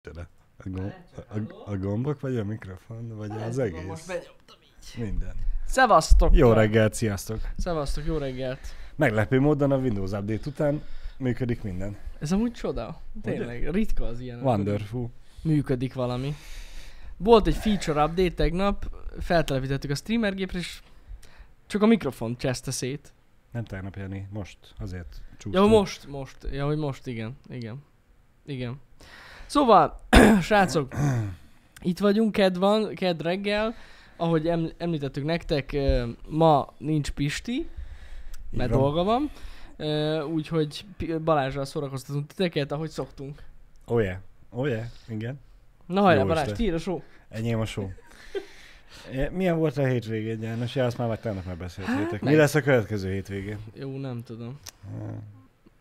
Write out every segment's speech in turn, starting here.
Tele. A, gomb, a, a gombok, vagy a mikrofon, vagy Nem az egész? Most benyomtam így. Minden. Szevasztok! Jó reggelt, sziasztok! Szevasztok, jó reggelt! Meglepő módon a Windows Update után működik minden. Ez amúgy csoda. Tényleg, ritka az ilyen. Wonderful. Működik valami. Volt egy feature update tegnap, feltelepítettük a streamergépre, és csak a mikrofon cseszte szét. Nem tegnap Jani, most azért Ja, csúsztunk. most, most. Ja, hogy most, igen. Igen. Igen. Szóval, srácok, itt vagyunk, ked van, ked reggel. Ahogy em- említettük nektek, ma nincs Pisti, mert van. dolga van. Úgyhogy Balázsral szórakoztatunk titeket, ahogy szoktunk. Oh yeah. Oh yeah. Igen. Na hajrá, Jó Balázs, tiéd a show. Enyém a. É, Milyen volt a hétvégén, János? Ja, azt már tegnap már beszéltétek. Hát, Mi lesz a következő hétvégén? Jó, nem tudom. Ah.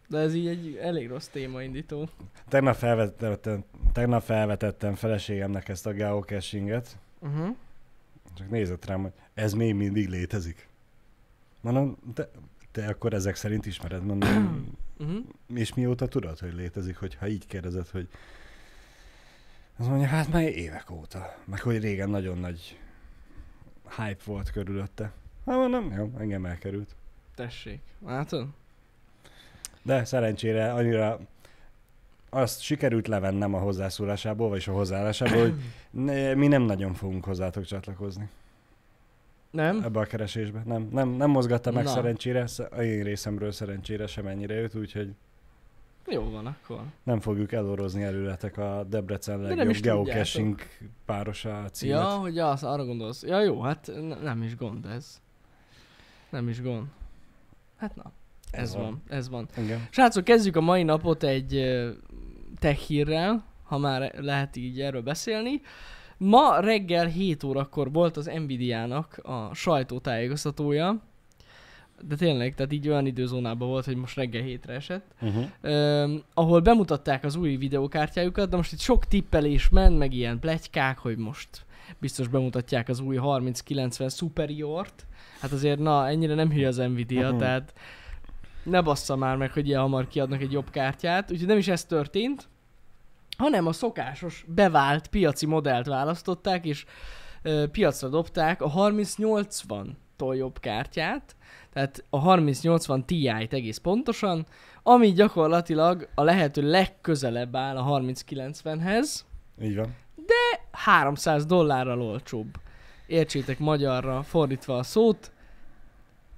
De ez így egy elég rossz témaindító. Tegnap felvetettem, tegnap felvetettem feleségemnek ezt a geocachinget, Uh-huh. csak nézett rám, hogy ez még mindig létezik. Mondom, te, te akkor ezek szerint ismered, mondom, Uh-huh. és mióta tudod, hogy létezik, hogyha így kérdezed, hogy az mondja, hát már évek óta. Meg hogy régen nagyon nagy hype volt körülötte. Hát mondom, jó, engem elkerült. Tessék. Látod? De szerencsére annyira azt sikerült levennem a hozzászólásából, vagy a hozzáállásából, hogy mi nem nagyon fogunk hozzátok csatlakozni Nem? ebbe a keresésbe. Nem, nem, nem mozgatta meg Na. szerencsére, sz- a én részemről szerencsére sem ennyire jött, úgyhogy Jó van akkor. nem fogjuk elorozni előletek a Debrecen nem legjobb is tudjátok. geocaching párosa címet. Ja, hogy az, arra gondolsz. Ja jó, hát ne- nem is gond ez. Nem is gond. Hát na, ez, Ez van. van. ez van. Igen. Srácok, kezdjük a mai napot egy tech hírrel, ha már lehet így erről beszélni. Ma reggel 7 órakor volt az Nvidia-nak a sajtótájékoztatója, de tényleg, tehát így olyan időzónában volt, hogy most reggel hétre esett. Uh-huh. Öm, ahol bemutatták az új videókártyájukat, de most itt sok tippelés ment, meg ilyen pletykák, hogy most biztos bemutatják az új 3090 Superiort. Hát azért, na, ennyire nem hülye az Nvidia, Mhm. tehát ne bassza már meg, hogy ilyen hamar kiadnak egy jobb kártyát. Úgyhogy nem is ez történt, hanem a szokásos, bevált piaci modellt választották, és ö, piacra dobták a 3080-tól jobb kártyát, tehát a 3080 Ti-t egész pontosan, ami gyakorlatilag a lehető legközelebb áll a 3090-hez, Így van. 300 dollárral olcsóbb. Értsétek magyarra fordítva a szót,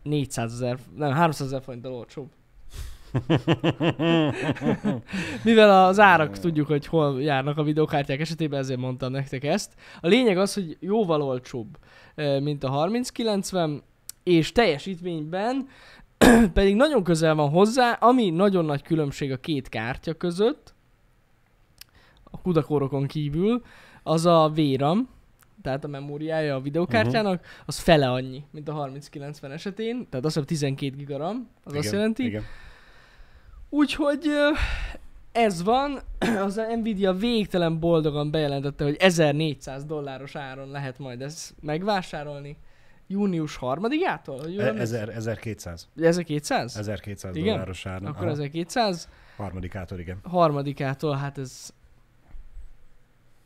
400 ezer, nem, 300 ezer forinttal olcsóbb. Mivel az árak tudjuk, hogy hol járnak a videokártyák esetében, ezért mondtam nektek ezt. A lényeg az, hogy jóval olcsóbb, mint a 3090, és teljesítményben pedig nagyon közel van hozzá, ami nagyon nagy különbség a két kártya között, a kudakórokon kívül, az a VRAM, tehát a memóriája a videokártyának, az fele annyi, mint a 3090 esetén, tehát azt hiszem 12 giga RAM, az azt jelenti. Igen. Úgyhogy ez van, az Nvidia végtelen boldogan bejelentette, hogy 1400 dolláros áron lehet majd ezt megvásárolni. Június 3-ától? Hogy jól E- emlékszem? ezer- 1200. 1200? 1200 Igen? dolláros árna. Akkor Aha. 1200, Harmadikától, igen. harmadikától, hát ez...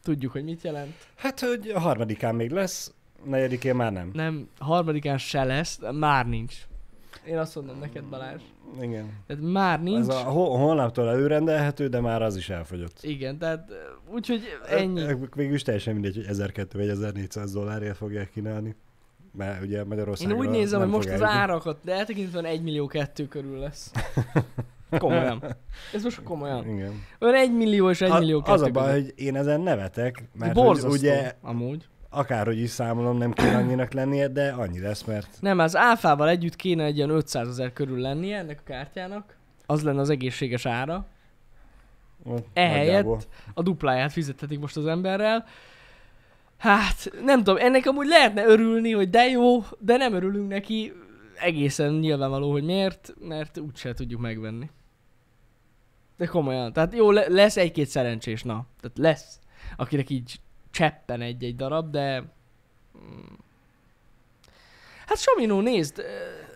Tudjuk, hogy mit jelent. Hát, hogy a harmadikán még lesz, negyedikén már nem. Nem, harmadikán se lesz, már nincs. Én azt mondom neked, Balázs. Igen. Tehát már nincs. Ez a ho- holnaptól előrendelhető, de már az is elfogyott. Igen, tehát úgyhogy ennyi. Ö- ö- Végül is teljesen mindegy, hogy 1200 vagy 1400 dollárért fogják kínálni. Mert ugye Én Magyarországon úgy nézem, hogy most az árakat, de eltekintve 1 millió kettő körül lesz. Komolyan. Ez most komolyan. Igen. Olyan 1 millió és 1 A- millió az a baj, hogy én ezen nevetek, mert hogy Borzasztó, ugye amúgy. akárhogy is számolom, nem kéne annyinak lennie, de annyi lesz, mert Nem, az áfával együtt kéne egy ilyen 500 ezer körül lennie ennek a kártyának. Az lenne az egészséges ára. Ehelyett nagyjából. a dupláját fizethetik most az emberrel. Hát, nem tudom, ennek amúgy lehetne örülni, hogy de jó, de nem örülünk neki. Egészen nyilvánvaló, hogy miért, mert úgyse tudjuk megvenni. De komolyan, tehát jó, le- lesz egy-két szerencsés, na. Tehát lesz, akinek így cseppen egy-egy darab, de... mm, Hát Saminó, nézd,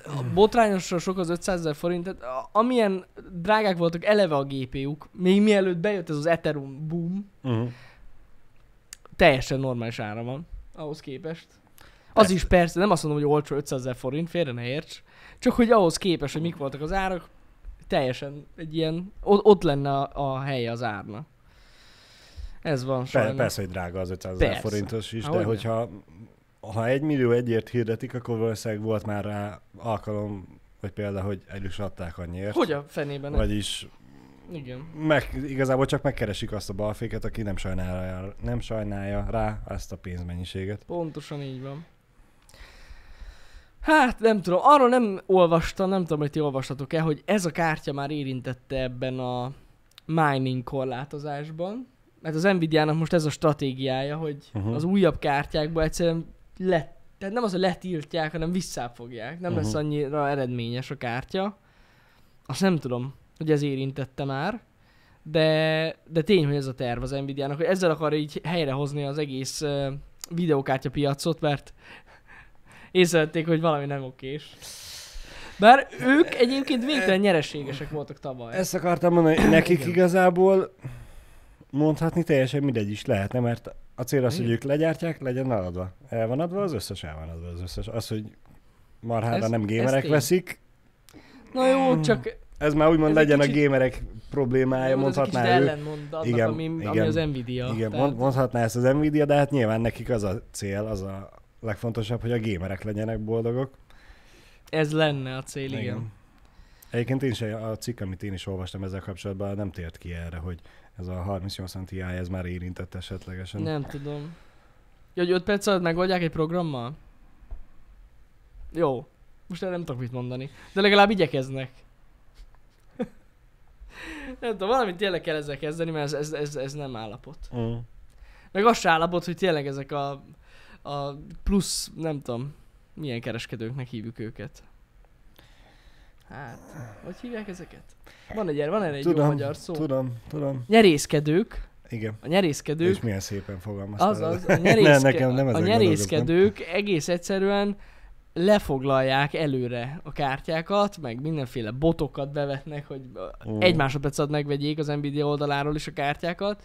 a botrányosra sok az 500 ezer forint, tehát amilyen drágák voltak eleve a GPU-k, még mielőtt bejött ez az Ethereum boom, Uh-huh. teljesen normális ára van ahhoz képest. Az Persze. is persze, nem azt mondom, hogy olcsó 500 ezer forint, félre ne érts, csak hogy ahhoz képest, hogy mik voltak az árak, teljesen egy ilyen, ott, lenne a, a helye az árnak. Ez van Per, sajnos. persze, hogy drága az 500 ezer forintos is, Há, de hogyha ha egy millió egyért hirdetik, akkor valószínűleg volt már rá alkalom, vagy példa, hogy el is adták annyiért. Hogy a fenében? Vagyis Igen. meg, igazából csak megkeresik azt a balféket, aki nem sajnálja, nem sajnálja rá ezt a pénzmennyiséget. Pontosan így van. Hát nem tudom, arról nem olvastam, nem tudom, hogy ti olvastatok-e, hogy ez a kártya már érintette ebben a mining korlátozásban. Mert az Nvidia-nak most ez a stratégiája, hogy uh-huh. az újabb kártyákba egyszerűen le, tehát nem az, hogy letiltják, hanem visszafogják. Nem uh-huh. lesz annyira eredményes a kártya. Azt nem tudom, hogy ez érintette már. De, de tény, hogy ez a terv az Nvidia-nak, hogy ezzel akar így helyrehozni az egész uh, videókártya piacot, mert észrevették, hogy valami nem okés. Bár ők egyébként végtelen nyereségesek voltak tavaly. Ezt akartam mondani, hogy nekik Igen. igazából mondhatni teljesen mindegy is lehetne, mert a cél az, hogy ők legyártják, legyen eladva. El van adva az összes, el van adva az összes. Az, hogy marhára Ez- nem ez gémerek tény. veszik, Na jó, csak ez már úgymond Ez egy legyen kicsit- a gémerek problémája, jó, ez mondhatná ő. ellenmond annak, Igen, ami, ami igen. az Nvidia. Igen, Tehát mond, mondhatná ezt az Nvidia, de hát nyilván nekik az a cél, az a legfontosabb, hogy a gémerek legyenek boldogok. Ez lenne a cél, igen. igen. Egyébként én is, a cikk, amit én is olvastam ezzel kapcsolatban, nem tért ki erre, hogy ez a 3080 Ti ez már érintett esetlegesen. Nem tudom. Ja, hogy 5 perc alatt megoldják egy programmal? Jó. Most erre nem tudok mit mondani. De legalább igyekeznek. nem tudom, valamit tényleg kell ezzel kezdeni, mert ez, ez, ez, ez nem állapot. Mm. Meg az se állapot, hogy tényleg ezek a, a plusz, nem tudom, milyen kereskedőknek hívjuk őket. Hát, hogy hívják ezeket? Van egy, van egy jó Tudom, magyar szó. tudom, tudom. Nyerészkedők. Igen. A nyerészkedők És milyen szépen fogalmaztál. Azaz, a, Ne, nyerészke, nekem nem a nyerészkedők egész egyszerűen lefoglalják előre a kártyákat, meg mindenféle botokat bevetnek, hogy Mm. egy másodperc alatt megvegyék az Nvidia oldaláról is a kártyákat,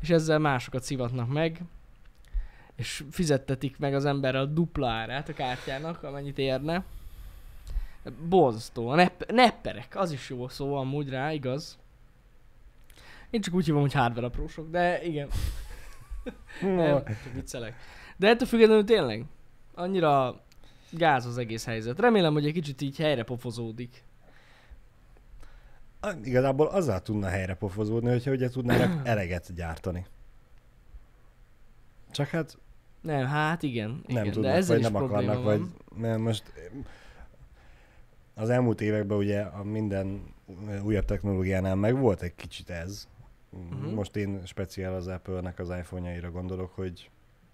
és ezzel másokat szivatnak meg, és fizettetik meg az emberre a dupla árát a kártyának, amennyit érne. Borzasztó. A nepp- nepperek, az is jó szó amúgy rá, igaz? Én csak úgy hívom, hogy hardware aprósok, de igen. Nem, csak viccelek. De ettől függetlenül tényleg annyira gáz az egész helyzet. Remélem, hogy egy kicsit így helyre pofozódik. Igazából azzal tudna helyre pofozódni, hogyha ugye tudnának eleget gyártani. Csak hát Nem, hát igen. nem igen. tudnak, de ezzel vagy nem akarnak, van. vagy mert most az elmúlt években ugye a minden újabb technológiánál meg volt egy kicsit ez. Mhm. Most én speciál az Apple-nek az iPhone-jaira gondolok, hogy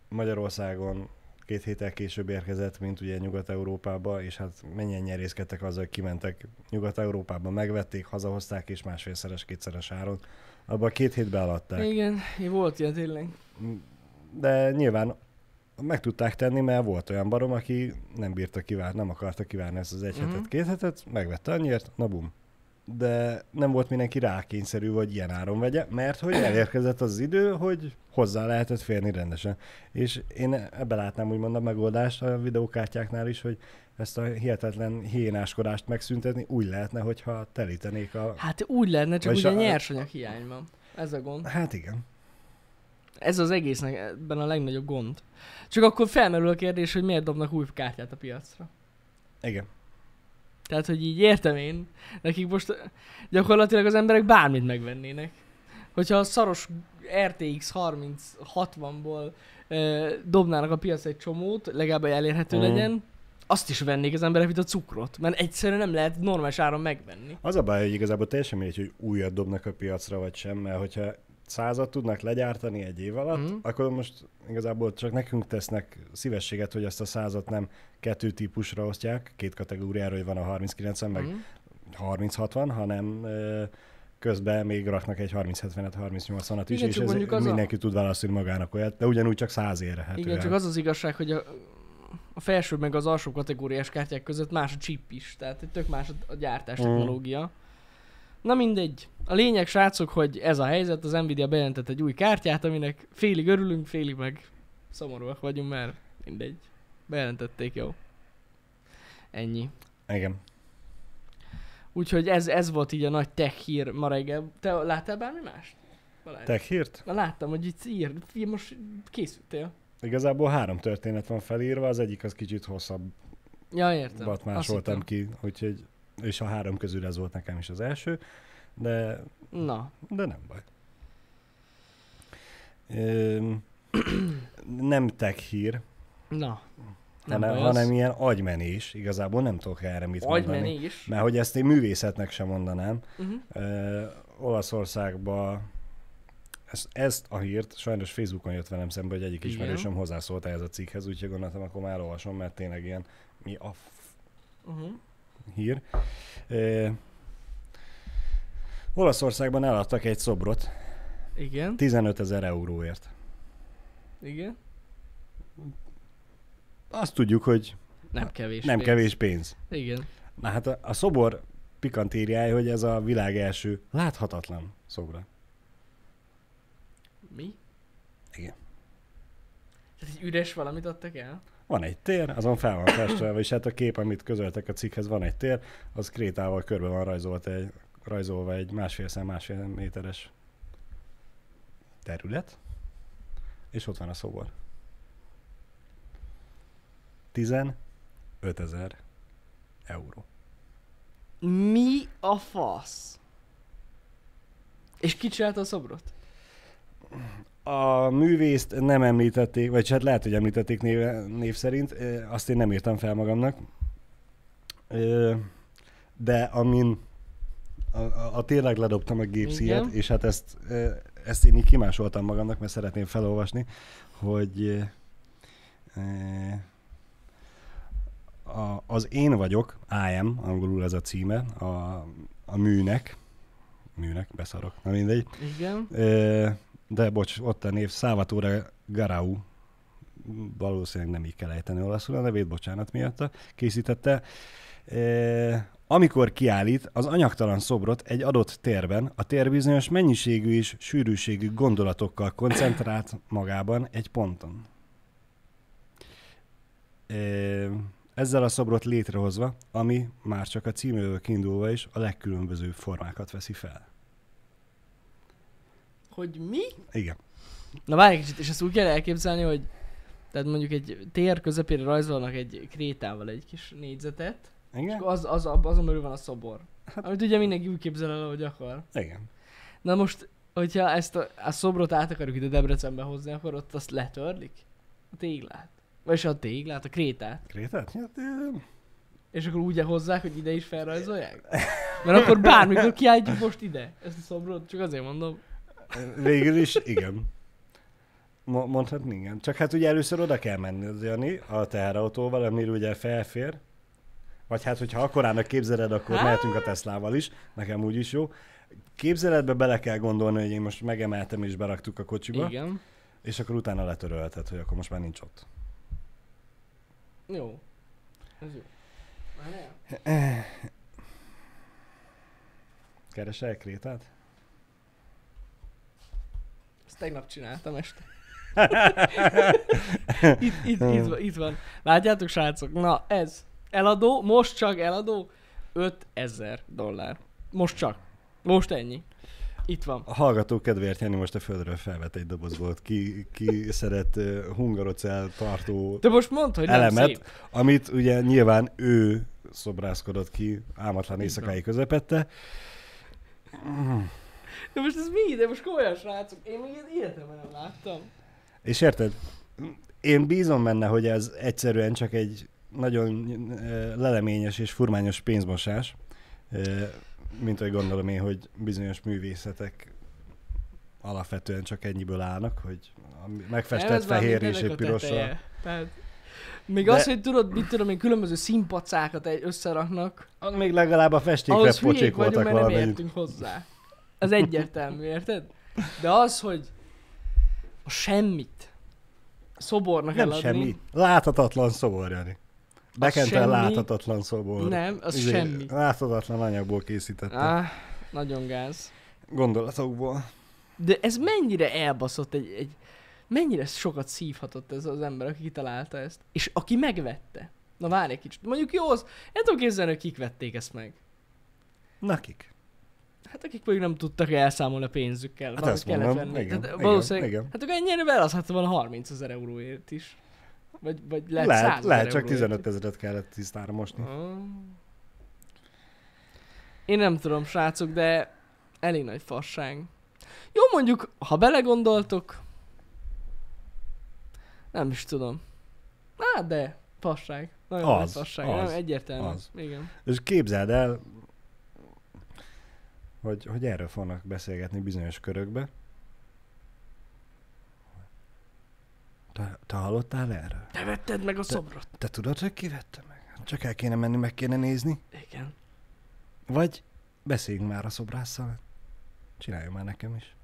Magyarországon két héttel később érkezett, mint ugye Nyugat-Európába, és hát mennyien nyerészkedtek azzal, hogy kimentek Nyugat-Európába, megvették, hazahozták, és másfélszeres, kétszeres áron. Abban két hétbe eladták. Igen, volt ilyen tényleg. De nyilván meg tudták tenni, mert volt olyan barom, aki nem bírta kivárni, nem akarta kivárni ezt az egy Mhm. hetet, két hetet, megvette annyiért, na bum. De nem volt mindenki rákényszerű, hogy ilyen áron vegye, mert hogy elérkezett az idő, hogy hozzá lehetett férni rendesen. És én ebbe látnám úgymond a megoldást a videókártyáknál is, hogy ezt a hihetetlen hiénáskodást megszüntetni úgy lehetne, hogyha telítenék a... Hát úgy lenne, csak ugye a- nyersanyag hiány van. Ez a gond. Hát igen. Ez az egésznek ebben a legnagyobb gond. Csak akkor felmerül a kérdés, hogy miért dobnak új kártyát a piacra. Igen. Tehát, hogy így értem én, nekik most gyakorlatilag az emberek bármit megvennének. Hogyha a szaros RTX 3060-ból ö, dobnának a piac egy csomót, legalább elérhető Mhm. legyen, azt is vennék az emberek, mint a cukrot, mert egyszerűen nem lehet normális áron megvenni. Az a baj, hogy igazából teljesen mindegy, hogy újat dobnak a piacra, vagy sem, mert hogyha százat tudnak legyártani egy év alatt, mm. akkor most igazából csak nekünk tesznek szívességet, hogy ezt a százat nem kettő típusra osztják, két kategóriára, hogy van a 30-90, meg Mhm. 30-60, hanem közben még raknak egy 30-70-et, 30-80-at is, Igen, és ez az a- mindenki tud választani magának olyat, de ugyanúgy csak 100 érhet. Igen, csak az az igazság, hogy a, a felső meg az alsó kategóriás kártyák között más a chip is, tehát egy tök más a- a gyártás Mm. technológia. Na mindegy. A lényeg, srácok, hogy ez a helyzet, az Nvidia bejelentett egy új kártyát, aminek félig örülünk, félig meg szomorúak vagyunk, mert mindegy. Bejelentették, jó. Ennyi. Igen. Úgyhogy ez, ez volt így a nagy tech hír ma reggel. Te láttál bármi mást? Balázs? Tech hírt? Na, láttam, hogy itt ír, most készültél. Igazából három történet van felírva, az egyik az kicsit hosszabb Ja, értem. Azt másoltam ki, úgyhogy, és a három közül ez volt nekem is az első, de, Na, de nem baj. Üm, nem tech hír, na. Nem hanem, hanem ilyen agymenés. Igazából nem tudok erre mit mondani. Agymenés. Mert hogy ezt én művészetnek sem mondanám. Uh-huh. Ö, Olaszországba ezt, ezt a hírt sajnos Facebookon jött velem szembe, hogy egyik Igen. ismerősöm hozzászólt ehhez a cikkhez, úgyhogy gondoltam, akkor már olvasom, mert tényleg ilyen mi a f- Uh-huh. Hír. Ö, Olaszországban eladtak egy szobrot Igen, 15 ezer euróért. igen. Azt tudjuk, hogy Nem kevés. nem pénz. kevés pénz. Igen. Na hát a, a szobor pikantériája, hogy ez a világ első láthatatlan szobra. Mi? Igen. Tehát egy üres valamit adtak el? Van egy tér, azon fel van festve, vagyis hát a kép, amit közöltek a cikkhez, van egy tér, az krétával körbe van rajzolva egy, rajzolva egy másfél szem másfél méteres terület, és ott van a szobor. 15 ezer euró. Mi a fasz? És ki csinálta a szobrot? A művészt nem említették, vagy hát lehet, hogy említették név, név szerint, azt én nem írtam fel magamnak. De amin a, a, a tényleg ledobtam a gépszíjat, és hát ezt, ezt én így kimásoltam magamnak, mert szeretném felolvasni, hogy a, az én vagyok, I am, angolul ez a címe, a, a műnek, műnek, beszarok, na mindegy, Igen. Ö, de bocs, ott a név Salvatore Garau, valószínűleg nem így kell ejteni olaszul a nevét, bocsánat miatta, készítette. Ö, amikor kiállít az anyagtalan szobrot egy adott térben, a tér bizonyos mennyiségű és sűrűségű gondolatokkal koncentrált magában egy ponton. Ö, ezzel a szobrot létrehozva, ami már csak a címéből kiindulva is a legkülönbözőbb formákat veszi fel. Hogy mi? Igen. Na várj egy kicsit, és ezt úgy kell elképzelni, hogy tehát mondjuk egy tér közepére rajzolnak egy krétával egy kis négyzetet, és Igen? akkor az, az, azon belül van a szobor. Amit ugye mindenki úgy képzel el, ahogy akar. Igen. Na most, hogyha ezt a, a szobrot át akarjuk ide Debrecenbe hozni, akkor ott azt letörlik? A téglát. Vagyis a téglát, a krétát. Krétát? Hát, ö, És akkor úgy hozzák, hogy ide is felrajzolják? Mert akkor bármikor kiállítjuk most ide ezt a szobrot, csak azért mondom. Végül is igen. Mo- mondhatni igen. Csak hát ugye először oda kell menni, az Jani, a teherautóval, amire ugye felfér. Vagy hát, hogyha akkorának képzeled, akkor Hát. mehetünk a Teslával is. Nekem úgy is jó. Képzeletbe bele kell gondolni, hogy én most megemeltem és beraktuk a kocsiba, Igen. és akkor utána letörölted, hogy akkor most már nincs ott. Jó. Ez jó. Keresel Krétát? Ezt tegnap csináltam este. itt, itt, itt, van, itt van. Látjátok, srácok? Na, ez. Eladó, most csak eladó, 5000 dollár. Most csak. Most ennyi. Itt van. A hallgató kedvéért Jani most a földről felvett egy dobozból, ki, ki szeret uh, hungarocel tartó De most mondd, hogy nem elemet, szép. amit ugye nyilván ő szobrászkodott ki álmatlan éjszakai közepette. De most ez mi? De most komolyan, srácok. Én még ilyen életemben nem láttam. És érted? Én bízom benne, hogy ez egyszerűen csak egy nagyon leleményes és furmányos pénzmosás, mint hogy gondolom én, hogy bizonyos művészetek alapvetően csak ennyiből állnak, hogy megfestett ez fehér és egy teteje. Tehát, még De- az, hogy tudod, mit tudom én, különböző színpacákat összeraknak, még legalább a festékre ahhoz hülyék pocsék vagyunk, mert nem értünk hozzá. Az egyértelmű, érted? De az, hogy a semmit, szobornak Nem eladni. semmi. Láthatatlan szobor, Jani. Bekenten semmi. láthatatlan szobor. Nem, az Izé, semmi. Láthatatlan anyagból készítette. Ah, nagyon gáz. Gondolatokból. De ez mennyire elbaszott egy, egy mennyire sokat szívhatott ez az ember, aki kitalálta ezt. És aki megvette. Na várj egy kicsit. Mondjuk jó, az, el tudom képzelni, hogy kik vették ezt meg. Nakik. Hát akik mondjuk nem tudtak elszámolni a pénzükkel. Hát ezt kellett mondom, venni. igen, Tehát igen, valószínűleg, igen. hát akkor ennyire eladhatta volna 30 ezer euróért is. Vagy, vagy lehet, Lehet, 100 lehet, csak euróért 15 is. ezeret kellett tisztára mosni. Ah. Én nem tudom, srácok, de elég nagy fasság. Jó, mondjuk, ha belegondoltok, nem is tudom. Hát de, fasság. Nagyon Az, nagy fasság. az, nem, egyértelmű. az. Igen. És képzeld el, hogy, hogy erről fognak beszélgetni bizonyos körökbe. Te, te hallottál erről? Te vetted meg a szobrot. Te tudod, hogy ki vette meg? Csak el kéne menni, meg kéne nézni. Igen. Vagy beszéljünk már a szobrásszal. Csináljon már nekem is.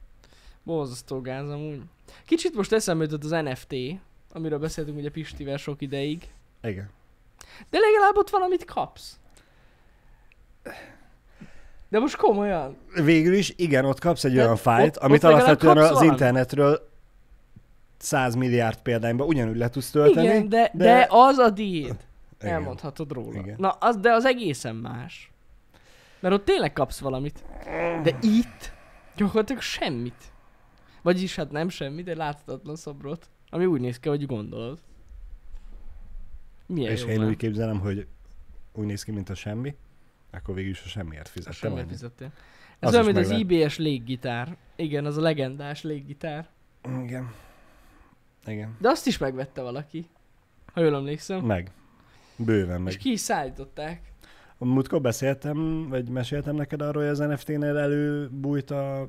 Borzasztó gáz amúgy. Kicsit most eszembe jutott az NFT, amiről beszéltünk ugye Pistivel sok ideig. Igen. De legalább ott valamit kapsz. De most komolyan. Végül is, igen, ott kapsz egy De olyan fájlt, amit alapvetően az valamit. internetről 100 milliárd példányba ugyanúgy le tudsz tölteni. Igen, de, de, de- az a. Igen. Elmondhatod róla. Igen. Na, az, de az egészen más. Mert ott tényleg kapsz valamit. De itt gyakorlatilag semmit. Vagyis hát nem semmi, de láthatatlan szobrot. Ami úgy néz ki, hogy gondolod. Milyen És jó én már. úgy képzelem, hogy úgy néz ki, mint a semmi, akkor végül is semmiért fizettem. Semmi annyit. fizettél. Ez Az olyan, mint az. IBS léggitár. Igen, az a legendás léggitár. Igen. Igen. De azt is megvette valaki. Ha jól emlékszem. Meg. Bőven meg. És ki is szállították. Múltkor beszéltem, vagy meséltem neked arról, hogy az NFT-nél előbújt a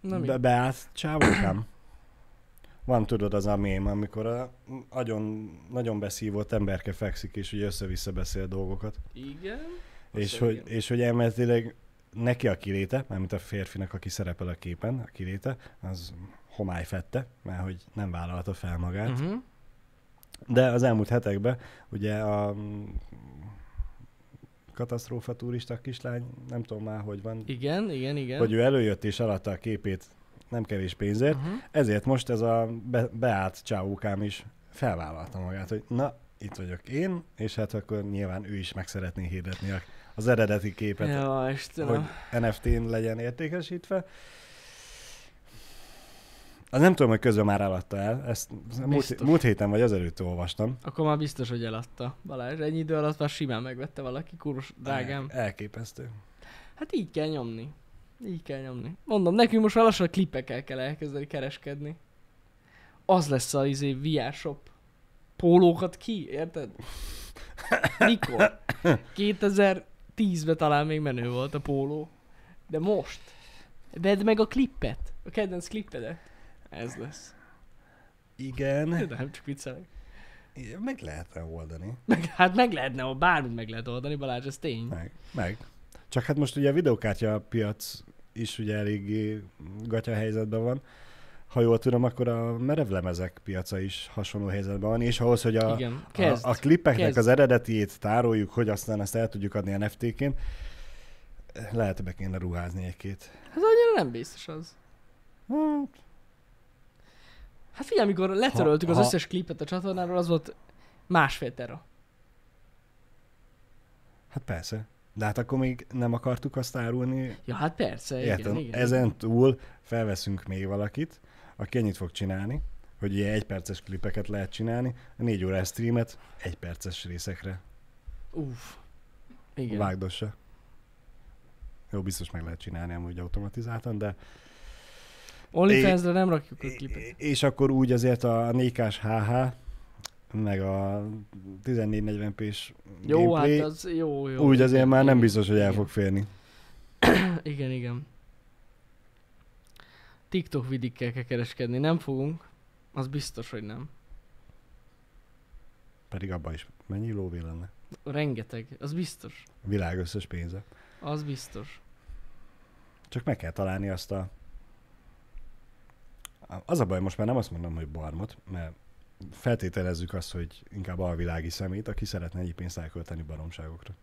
Na be, beállt csávókám. Van tudod az a mém, amikor a nagyon, nagyon beszívott emberke fekszik, és ugye össze-vissza beszél dolgokat. Igen. És hogy, igen. és hogy elméletileg neki a kiléte, mármint a férfinak, aki szerepel a képen, a kiléte, az homály fette, mert hogy nem vállalta fel magát. Uh-huh. De az elmúlt hetekben ugye a katasztrófa turista kislány, nem tudom már, hogy van, Igen, igen, igen. hogy ő előjött és alatta a képét nem kevés pénzért, uh-huh. ezért most ez a be, beállt csáókám is felvállalta magát, hogy na, itt vagyok én, és hát akkor nyilván ő is meg szeretné hirdetni a- az eredeti képet, Ja, Istenem. hogy NFT-n legyen értékesítve. Az nem tudom, hogy közben már eladta el, ezt múlt, múlt héten vagy azelőtt olvastam. Akkor már biztos, hogy eladta. Balázs, ennyi idő alatt már simán megvette valaki, kurus drágám. El, elképesztő. Hát így kell nyomni. Így kell nyomni. Mondom, nekünk most már lassan a klipekkel kell elkezdeni kereskedni. Az lesz a izé VR shop. Pólókat ki, érted? Mikor? 2010-ben talán még menő volt a póló. De most? Vedd meg a klippet. A kedvenc klippedet. Ez lesz. Igen, De nem csak viccelek. meg lehetne oldani. Meg, hát meg lehetne, bármit meg lehet oldani, Balázs, ez tény. Meg, meg. Csak hát most ugye a videókártya piac is ugye eléggé gatya helyzetben van. Ha jól tudom, akkor a merevlemezek piaca is hasonló helyzetben van, és ahhoz, hogy a, Igen, a, kezd. a klippeknek kezd. az eredetiét tároljuk, hogy aztán azt el tudjuk adni NFT-ként, lehet be kéne ruházni egy-két. Hát annyira nem biztos az. Hát, Hát figyelj, amikor letöröltük Ha- az ha- összes klipet a csatornáról, az volt másfél tera. hát persze. De hát akkor még nem akartuk azt árulni. Ja, hát persze, Értem, igen, igen. ezen túl felveszünk még valakit, aki ennyit fog csinálni, hogy ilyen egy perces klipeket lehet csinálni, a négy órás streamet egy perces részekre Uff. Igen. vágdossa. Jó, biztos meg lehet csinálni amúgy automatizáltan, de OnlyFans-re nem rakjuk a klipet. és akkor úgy azért a 4K-s HH, meg a 1440p-s Jó, gameplay, hát az jó, jó. úgy azért már nem biztos, hogy el fog férni. Igen, igen. TikTok vidikkel kell kereskedni, nem fogunk. Az biztos, hogy nem. Pedig abban is mennyi lóvé lenne. Rengeteg, az biztos. A világ összes pénze. Az biztos. Csak meg kell találni azt a Az a baj, most már nem azt mondom, hogy barmot, mert feltételezzük azt, hogy inkább alvilági szemét, aki szeretne egy pénzt elkölteni baromságokra.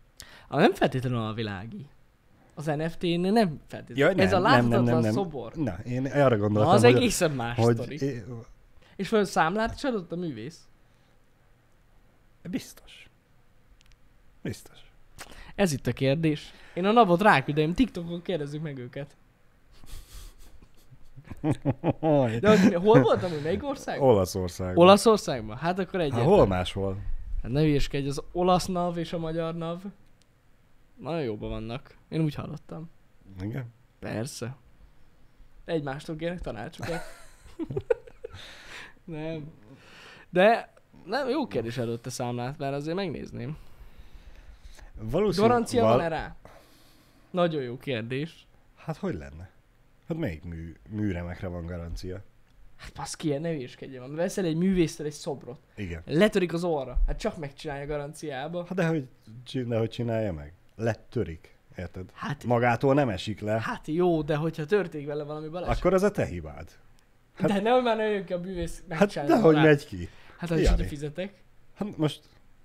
A nem feltétlenül a világi. Az NFT-nél nem feltétlenül. Ja, Ez a nem, nem, nem, láthatatlan nem. szobor. Na, én arra Na, gondoltam, az hogy, egészen más hogy sztori. é- És föl számlát is adott a művész. biztos. Biztos. Ez itt a kérdés. Én a navot ráküldem, TikTokon kérdezzük meg őket. De az, hol voltam, hogy melyik ország? Olaszország. Olaszországban? Hát akkor Hát egyértelmű. hol máshol? Hát ne hülyeskedj, az olasz NAV és a magyar NAV nagyon jóban vannak. Én úgy hallottam. Igen. Persze. Egymástól kérnek tanácsokat. nem. De nem, jó kérdés előtte számlát, mert azért megnézném. Valószínű, Garancia van-e rá? Nagyon jó kérdés. Hát hogy lenne? Hát melyik mű, műremekre van garancia? Hát baszki, ne hülyeskedjen van. Veszel egy művésztől egy szobrot. Igen. Letörik az orra. Hát csak megcsinálja garanciába. Hát de hogy, de hogy csinálja meg? Letörik. Érted? Hát, Magától nem esik le. hát jó, de hogyha történik vele valami baleset. Akkor az a te hibád. Hát, de nehogy már ne ki a bűvész Hát de hogy megy ki? Hát az így fizetek. Hát most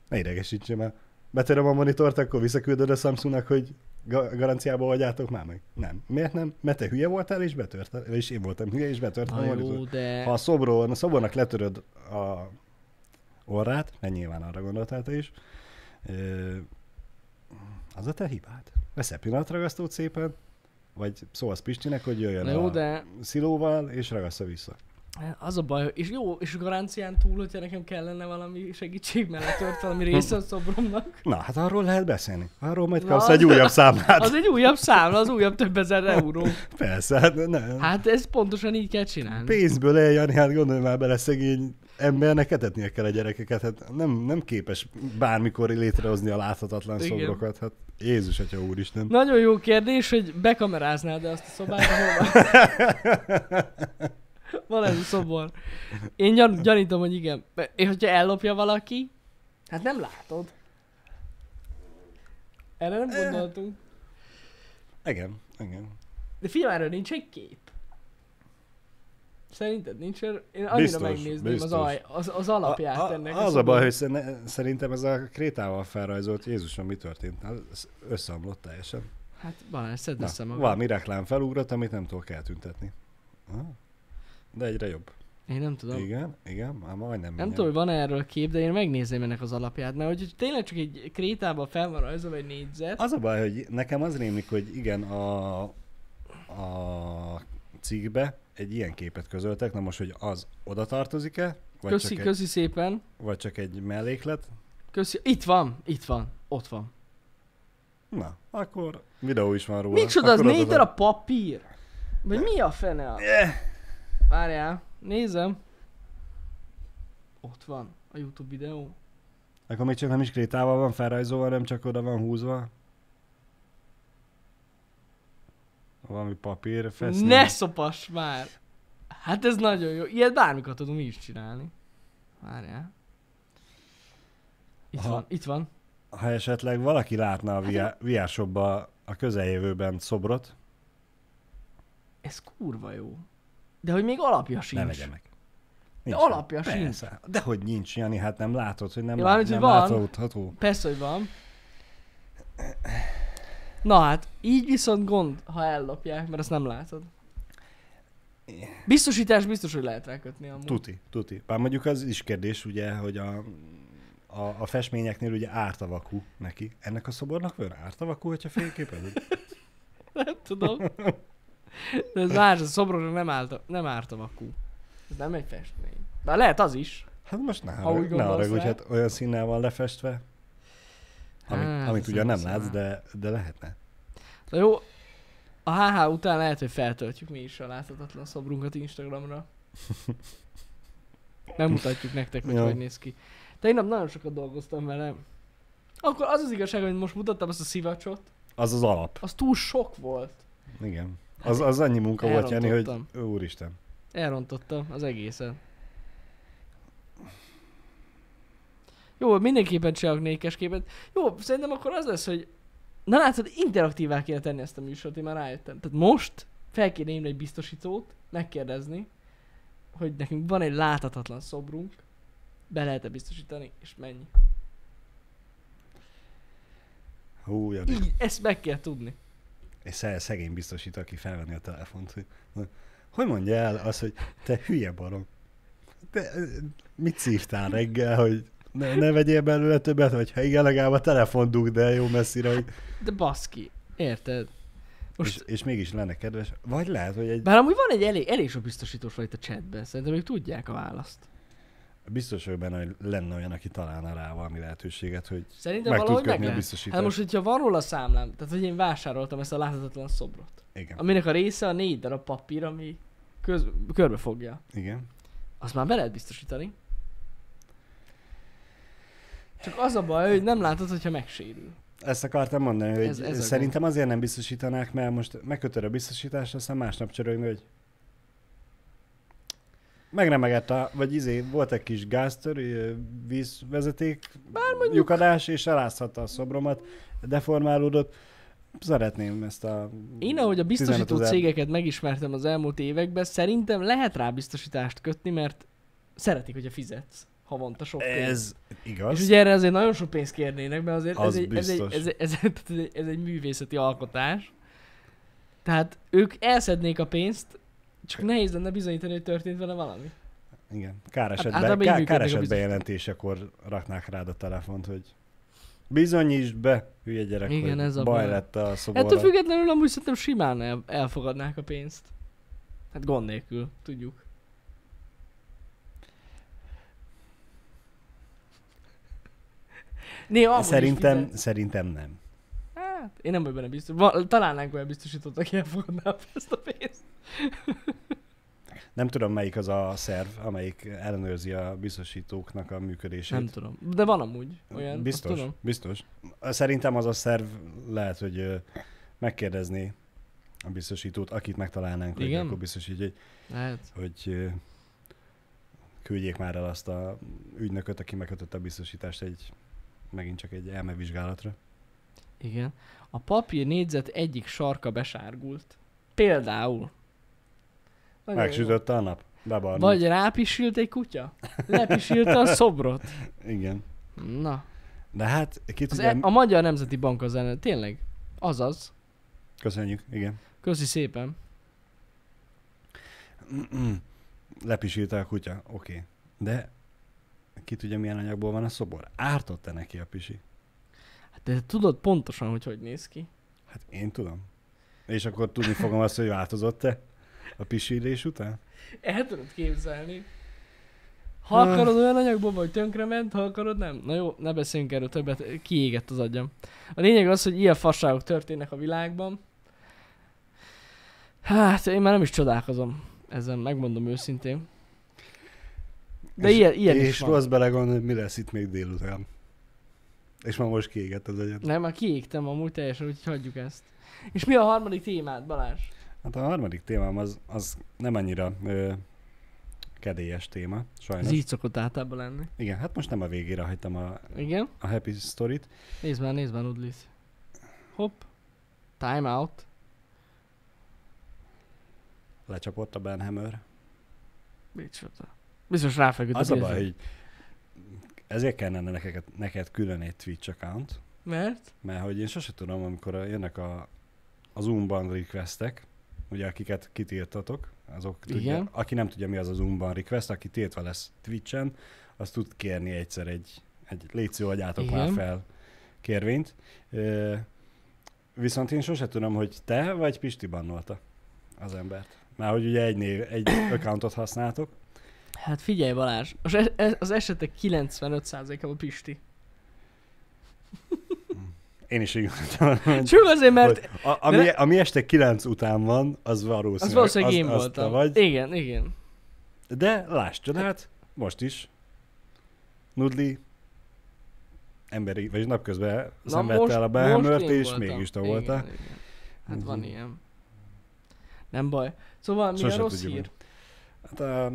ne idegesítsél már. Betöröm a monitort, akkor visszaküldöd a Samsungnak, hogy ga- garanciába vagyátok már meg. Nem. Miért nem? Mert te hülye voltál és betörted. És én voltam hülye és betörtem a jó, de... Ha a szobron, a szobornak letöröd a orrát, mert nyilván arra gondoltál te is, az a te hibád. Veszel pillanatragasztót szépen, vagy szólsz Pistinek, hogy jöjjön Na jó, a de szilóval, és ragassza vissza. Az a baj, és jó, és garancián túl, hogyha nekem kellene valami segítség mellett tört valami része a szobromnak. Na, hát arról lehet beszélni. Arról majd Na, kapsz az- egy újabb számlát. Az egy újabb számla, az újabb több ezer euró. Persze, hát ne. Hát ez pontosan így kell csinálni. Pénzből él, Jani, hát gondolj már bele, szegény embernek etetnie kell a gyerekeket, hát nem, nem képes bármikor létrehozni a láthatatlan Igen. szobrokat, hát Jézus, atya úristen. Nagyon jó kérdés, hogy bekameráznád azt a szobát, ahol van. ez a szobor. Én gyan, gyanítom, hogy igen. És hogyha ellopja valaki, hát nem látod. Erre nem gondoltunk. Igen, igen. De figyelj, erről nincs egy kép. Szerinted nincs? Én annyira Biztos, megnézném biztos. az, aj, az, az alapját a, a, ennek. az a baj, hogy szerintem ez a krétával felrajzolt Jézuson mi történt? Ez összeomlott teljesen. Hát Balázs, szedd Na, össze magad. valami reklám felugrott, amit nem tudok eltüntetni. Ah, De egyre jobb. Én nem tudom. Igen, igen, már majdnem Nem tudom, hogy van erről kép, de én megnézném ennek az alapját, mert hogy tényleg csak egy krétában fel van rajzolva egy négyzet, Az a baj, hogy nekem az rémlik, hogy igen, a, a cikkbe egy ilyen képet közöltek, na most, hogy az oda tartozik-e, vagy, köszi, csak egy, köszi szépen, vagy csak egy melléklet. köszi, itt van, itt van, ott van. Na, akkor videó is van róla. Micsoda, az Akkor négy oda- darab papír? Vagy mi a fene? Eh, Várjál, nézem. Ott van a YouTube videó. Akkor még csak nem is krétával van felrajzolva, nem csak oda van húzva. Valami papír, feszni. Ne szopass már! Hát ez nagyon jó. Ilyet bármikor tudunk mi is csinálni. Várjál. Itt Aha. van, itt van. Ha esetleg valaki látna a Hát VR, VR a közeljövőben szobrot, Ez kurva jó. De hogy még alapja sincs. ne vegye meg. De Nincs alapja meg. sincs. De hogy nincs, Jani, hát nem látod, hogy nem, Ja, lá- nem van. látható. Persze, hogy van. Na hát, így viszont gond, ha ellopják, mert azt nem látod. Biztosítás biztos, hogy lehet rákötni amúgy. Tuti, tuti. Bár mondjuk az is kérdés, ugye, hogy a, a, a festményeknél ugye ártavakú neki. Ennek a szobornak van ártavakú, hogyha fényképezed? Nem tudom. De ez más, a szobrokra nem, állt, nem árt a vakú. Ez nem egy festmény. Bár lehet az is. Hát most ne, Ha harag, ne haragudj, rá. hát olyan színnel van lefestve, amit, Hát, amit ugyan nem látsz, de, de lehetne. Na jó, a HH után lehet, hogy feltöltjük mi is a láthatatlan szobrunkat Instagramra. Megmutatjuk nektek, hogy hogy néz ki. Tegnap nagyon sokat dolgoztam vele. Akkor az az igazság, hogy most mutattam azt a szivacsot, Az az alap. az túl sok volt. Igen. Az, az annyi munka volt, Jani, hogy úristen. Elrontottam az egészet. Jó, mindenképpen csinálok nékes képet. Jó, szerintem akkor az lesz, hogy... Na látod, interaktívá kéne tenni ezt a műsort, én már rájöttem. Tehát most fel kéne egy biztosítót, megkérdezni, hogy nekünk van egy láthatatlan szobrunk, be lehet-e biztosítani, és mennyi. Hú. Így, ezt meg kell tudni. És sze- szegény biztosít, aki felvenni a telefont, hogy hogy mondja el azt, hogy te hülye barom. Te mit szívtál reggel, hogy ne, ne vegyél belőle többet, vagy ha igen, legalább a telefon dug, de jó messzire, hogy... De baszki, érted? Most, És, és, mégis lenne kedves. Vagy lehet, hogy egy bár amúgy van egy elég, elég sok biztosítós van itt a chatben, szerintem ők tudják a választ. Biztos vagyok benne, hogy lenne olyan, aki találna rá valami lehetőséget, hogy Szerintem meg tud valahogy meg kötni a lehet. Hát most, hogyha van róla számlám, tehát hogy én vásároltam ezt a láthatatlan szobrot, Igen. aminek a része a négy darab papír, ami köz, körbefogja, Igen. azt már be lehet biztosítani. Csak az a baj, hogy nem látod, hogyha megsérül. Ezt akartam mondani, hogy Ez- ez szerintem azért nem biztosítanák, mert most megkötöd a biztosítást, aztán másnap csörögni, hogy meg nem megett a, vagy izé, volt egy kis gáztör, vízvezeték, lyukadás, és elázhatta a szobromat, deformálódott. Szeretném ezt a... Én, ahogy a 15 biztosító 000 cégeket megismertem az elmúlt években, szerintem lehet rá biztosítást kötni, mert szeretik, hogyha fizetsz havonta sok pénzt. Ez igaz. És ugye erre azért nagyon sok pénzt kérnének, mert azért Az ez, egy, ez, egy, ez, egy, ez, egy, ez egy művészeti alkotás. Tehát ők elszednék a pénzt, csak nehéz lenne bizonyítani, hogy történt vele valami. Igen. Kár esetben, általában így kár, kár a eset biztosítók. bejelentésekor raknák rád a telefont, hogy bizonyítsd be, hülye gyerek, Igen, hogy ez a baj baj. lett a szoborra. Ettől függetlenül amúgy szerintem simán el, elfogadnák a pénzt. Hát gond nélkül, tudjuk. Néha Szerintem, szerintem nem. Hát, én nem vagyok benne biztos. Va, találnánk olyan biztosítót, aki elfogadná ezt a pénzt. Nem tudom, melyik az a szerv, amelyik ellenőrzi a biztosítóknak a működését. Nem tudom. De van amúgy olyan. biztos, Tudom. biztos. Szerintem az a szerv lehet, hogy ö, megkérdezné a biztosítót, akit megtalálnánk, hogy Igen? akkor biztosítja, hogy, Lehet. hogy küldjék már el azt a ügynököt, aki megkötötte a biztosítást egy megint csak egy elmevizsgálatra. Igen. A papír négyzet egyik sarka besárgult. Például. Megsütötte a nap. Bebarnult. Vagy rápisült egy kutya? Lepisilte a szobrot? Igen. Na. De hát, ki tudja, e- a Magyar Nemzeti Bank az ellen. Tényleg? Azaz. köszönjük, igen. Köszi szépen. Lepisílte a kutya, oké. Okay. De ki tudja, milyen anyagból van a szobor? Ártott-e neki a pisi? Hát de tudod pontosan, hogy hogy néz ki. Hát én tudom. És akkor tudni fogom azt, hogy változott-e a pisilés után? El tudod képzelni. Ha akarod olyan anyagból vagy tönkrement, ha akarod nem. Na jó, ne beszéljünk erről többet, kiégett az agyam. A lényeg az, hogy ilyen fasságok történnek a világban. Hát, én már nem is csodálkozom. Ezen megmondom őszintén. De és, ilyen, ilyen és is van. rossz belegondolni, hogy mi lesz itt még délután. És már most kiégett az agyam. Nem, már kiégtem amúgy teljesen, úgyhogy hagyjuk ezt. És mi a harmadik témád, Balázs? Hát a harmadik témám az, az nem annyira ö, kedélyes téma, sajnos. Ez így szokott általában lenni. Igen, hát most nem a végére hagytam a, Igen? a happy storyt. Nézd már, nézd már, Udlis. Hopp. Time out. Lecsapott a Ben Hammer. Micsoda. Biztos ráfeküdt Az a pénzre. baj, hogy ezért kellene neked, neked külön egy Twitch account, Mert? mert hogy én sose tudom, amikor jönnek a, a Zoom-ban requestek, ugye akiket kitiltatok, azok tudja, Igen. aki nem tudja mi az a Zoom-ban request, aki tiltva lesz Twitchen, az tud kérni egyszer egy, egy légy szó, adjátok Igen. már fel kérvényt. Viszont én sose tudom, hogy te vagy Pisti bannolta az embert. Már hogy ugye egy, név, egy accountot használtok, Hát figyelj Balázs, az, es- az esetek 95%-ában Pisti. Én is így Csak azért, mert Hogy a, ami, ami este 9 után van, az valószínűleg, az valószínűleg én az, az voltam. vagy. Igen, igen. De láss csodát, most is. Nudli emberi, vagy napközben Na, szenvedte el a Behamert, én és voltam. mégis te Igen, voltál. igen. Hát van Mhm. ilyen. Nem baj. Szóval mi Sose a rossz hír? Hát a,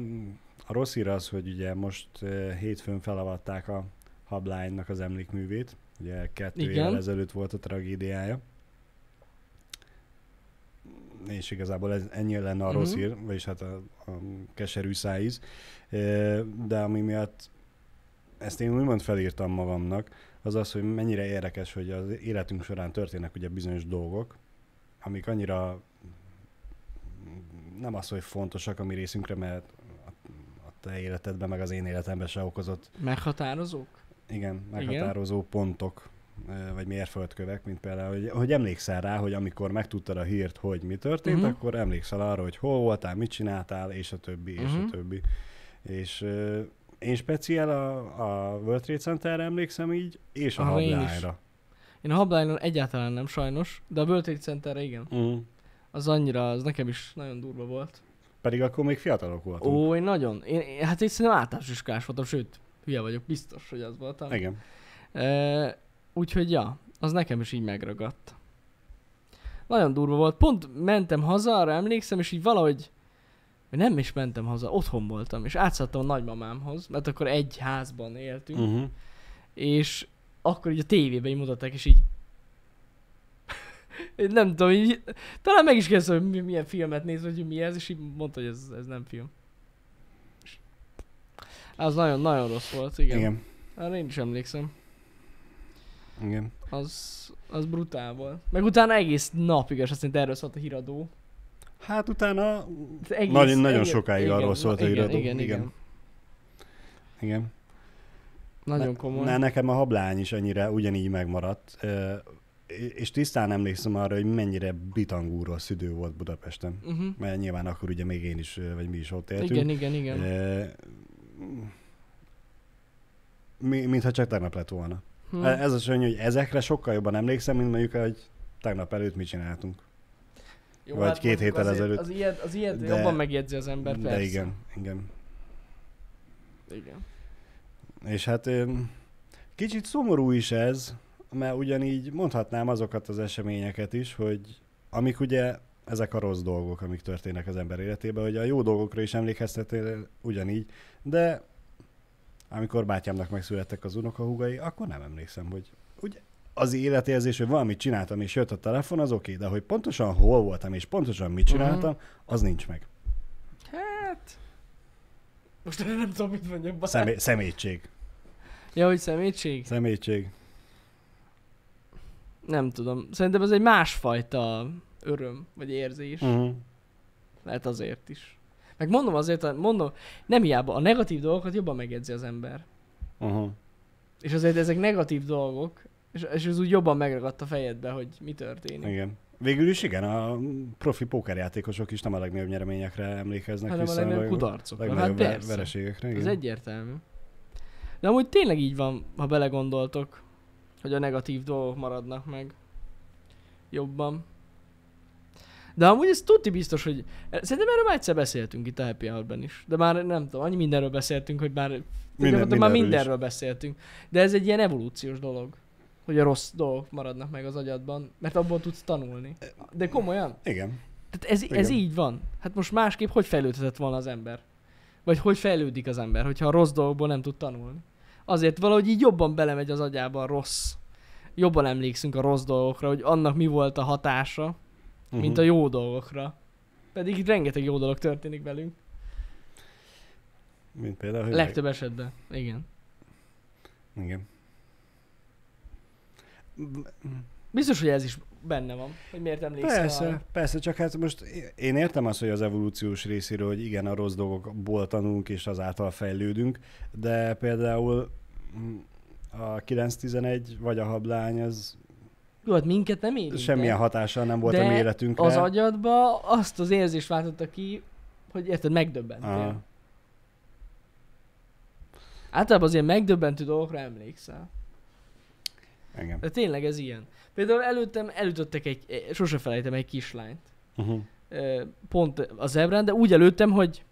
a rossz hír az, hogy ugye most eh, hétfőn felavatták a Habline-nak az emlékművét. Ugye kettő Igen. évvel ezelőtt volt a tragédiája. és igazából ez, ennyi lenne a rossz hír, vagyis hát a, a keserű szájíz, de ami miatt ezt én úgymond felírtam magamnak, az az, hogy mennyire érdekes, hogy az életünk során történnek ugye bizonyos dolgok, amik annyira nem az, hogy fontosak a mi részünkre, mert a, a te életedben, meg az én életemben se okozott Meghatározók? Igen, meghatározó Igen. pontok, ö, vagy mérföldkövek, mint például, hogy, hogy emlékszel rá, hogy amikor megtudtad a hírt, hogy mi történt, Mhm. uh-huh. akkor emlékszel arra, hogy hol voltál, mit csináltál, és a többi, és Mhm. a többi. És ö, én speciál a, a World Trade Centerre emlékszem így, és a Arra én is. Hablányra. Én a Habline-on egyáltalán nem sajnos, de a World Trade Centerre igen. Mm. Az annyira, az nekem is nagyon durva volt. Pedig akkor még fiatalok voltunk. Ó, én nagyon. Én, én, hát én szerintem általános iskolás voltam, sőt, hülye vagyok, biztos, hogy az voltam. Igen. E, úgyhogy ja, az nekem is így megragadt. Nagyon durva volt. Pont mentem haza, arra emlékszem, és így valahogy nem is mentem haza, otthon voltam, és átszálltam a nagymamámhoz, mert akkor egy házban éltünk, Uh-huh. és akkor így a tévében így mutatták, és így én nem tudom, így, talán meg is kérdeztem, hogy mi- milyen filmet néz, hogy mi ez, és így mondta, hogy ez, ez nem film. Az nagyon, nagyon rossz volt, igen. igen. Arra én is emlékszem. Igen. Az, az brutál volt. Meg utána egész napig, és azt hiszem, erről szólt a híradó. Hát utána Egész, nagyon, nagyon egész- sokáig igen, arról szólt a igen, híradó. Igen, igen, igen. igen. Nagyon komoly. Ne, nekem a hablány is annyira ugyanígy megmaradt, és tisztán emlékszem arra, hogy mennyire bitangúról szüdő volt Budapesten. Uh-huh. Mert nyilván akkor ugye még én is, vagy mi is ott éltünk. Igen, igen, igen. Mi, mintha csak tegnap lett volna. Hm. Hm. Ez az, hogy ezekre sokkal jobban emlékszem, mint mondjuk, hogy tegnap előtt mit csináltunk. Jó, vagy hát két héttel azért ezelőtt. Az ilyet, az ilyet De- jobban megjegyzi az ember, persze. De igen, igen. igen. És hát kicsit szomorú is ez, mert ugyanígy mondhatnám azokat az eseményeket is, hogy amik ugye ezek a rossz dolgok, amik történnek az ember életében, hogy a jó dolgokra is emlékeztetél ugyanígy, de amikor bátyámnak megszülettek az unokahúgai, akkor nem emlékszem, hogy ugye az életérzés, hogy valamit csináltam, és jött a telefon, az oké, de hogy pontosan hol voltam, és pontosan mit csináltam, az nincs meg. Hát... Most erre nem tudom, mit mondjak. bár. Szemé- szemétség. Ja, hogy szemétség? Szemétség. Nem tudom. Szerintem ez egy másfajta öröm, vagy érzés. Uh-huh. Lehet azért is. Meg mondom azért, mondom, nem hiába, a negatív dolgokat jobban megjegyzi az ember. Uh-huh. És azért ezek negatív dolgok, és, és ez úgy jobban megragadt a fejedbe, hogy mi történik. Igen. Végül is igen, a profi pókerjátékosok is nem a legnagyobb nyereményekre emlékeznek Hanem a vissza, legnagyobb leg- kudarcokra. Hát legnagyobb persze. vereségekre. Ez Igen. egyértelmű. De amúgy tényleg így van, ha belegondoltok, hogy a negatív dolgok maradnak meg jobban. De amúgy ez tuti biztos, hogy... Szerintem erről már egyszer beszéltünk itt a Happy Hour-ben is. De már nem tudom, annyi mindenről beszéltünk, hogy már... Minden, már mindenről is. beszéltünk. De ez egy ilyen evolúciós dolog. Hogy a rossz dolgok maradnak meg az agyadban, mert abból tudsz tanulni. De komolyan? Igen. Tehát ez, ez Igen. így van. Hát most másképp hogy fejlődhetett volna az ember? Vagy hogy fejlődik az ember, hogyha a rossz dolgokból nem tud tanulni? Azért valahogy így jobban belemegy az agyába a rossz. Jobban emlékszünk a rossz dolgokra, hogy annak mi volt a hatása, uh-huh. mint a jó dolgokra. Pedig itt rengeteg jó dolog történik velünk. Mint például, hogy Legtöbb esetben. Igen. Meg... Igen. Biztos, hogy ez is benne van, hogy miért emlékszel Persze, arra. persze, csak hát most én értem azt, hogy az evolúciós részéről, hogy igen, a rossz dolgokból tanulunk és azáltal fejlődünk, de például a 911 vagy a hablány, az Jó, hát minket nem érint. semmilyen hatással nem volt de a mi életünkre. Az agyadba azt az érzést váltotta ki, hogy érted, megdöbbentél. Aha. Általában az ilyen megdöbbentő dolgokra emlékszel. Igen. De tényleg ez ilyen. Például előttem elütöttek egy, sose felejtem, egy kislányt. Uh-huh. Pont a zebrán, de úgy előttem, hogy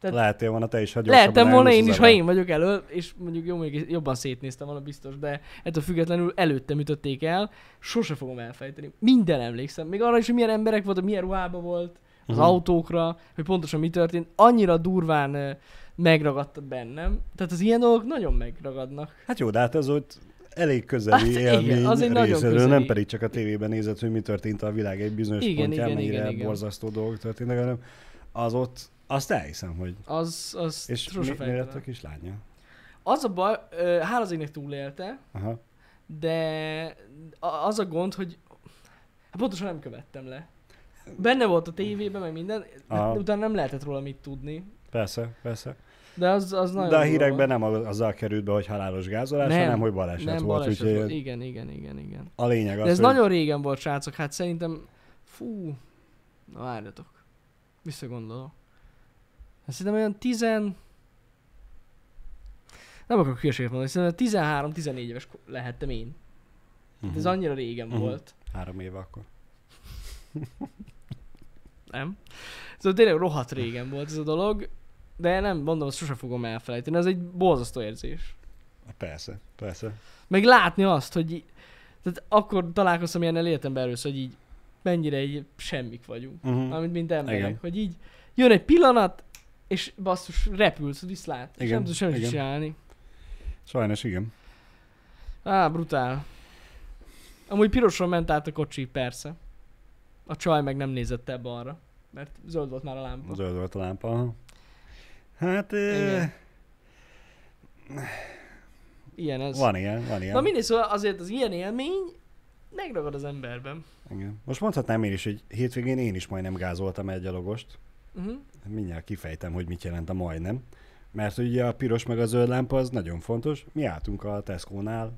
Tehát- Lehettél volna te is, ha lehettem volna én is, ha én vagyok elő, és mondjuk jó, még jobban szétnéztem volna biztos, de ettől függetlenül előttem ütötték el, sose fogom elfejteni. Minden emlékszem. Még arra is, hogy milyen emberek voltak, milyen ruhában volt, az Mhm. autókra, hogy pontosan mi történt. Annyira durván ö, megragadt bennem. Tehát az ilyen dolgok nagyon megragadnak. Hát jó, de hát ez ott elég közeli Hát igen, élmény az egy nagyon részéről, közeli. nem pedig csak a tévében nézett, hogy mi történt a világ egy bizonyos Igen, pontján, igen, mennyire igen, igen. borzasztó dolgok történnek, hanem az ott, azt elhiszem, hogy... Az, az És mi, mi lett a kislánya? Az a baj, ö, hála az égnek túlélte, Aha. de az a gond, hogy hát pontosan nem követtem le. Benne volt a tévében, meg minden, Aha. de utána nem lehetett róla mit tudni. Persze, persze. De az, az nagyon De a hírekben nem azzal került be, hogy halálos gázolás, Nem, hanem hogy baleset nem, volt. baleset úgyhogy volt. Igen, igen, igen, igen. a lényeg az, De ez hogy nagyon régen volt, srácok, hát szerintem, fú, na várjatok, visszagondolok. Szerintem olyan tizen... Nem akarok hülyeséget mondani, szerintem 13-14 éves lehettem én. Uh-huh. Ez Mhm. annyira régen Mhm. uh-huh. volt, Három éve akkor. nem? Szóval tényleg rohadt régen volt ez a dolog, de nem, mondom, azt sose fogom elfelejteni, ez egy borzasztó érzés. Persze, persze. Meg látni azt, hogy tehát akkor találkoztam ilyen életemben először, hogy így mennyire egy semmik vagyunk. Uh-huh. Mármint mint emberek. Igen. Hogy így jön egy pillanat, és basszus, repülsz, viszlát. És Igen, nem tudsz semmit csinálni. Sajnos igen. Á, brutál. Amúgy pirosról ment át a kocsi, persze. A csaj meg nem nézett el balra, mert zöld volt már a lámpa. Zöld volt a lámpa. aha. Hát, Igen. Ilyen ez. van ilyen, van ilyen. Na mindig szóval azért az ilyen élmény megragad az emberben. Igen. Most mondhatnám én is, hogy hétvégén én is majdnem gázoltam egy gyalogost. Uh-huh. Mindjárt kifejtem, hogy mit jelent a majdnem. Mert ugye a piros meg a zöld lámpa az nagyon fontos. Mi álltunk a Tesco-nál,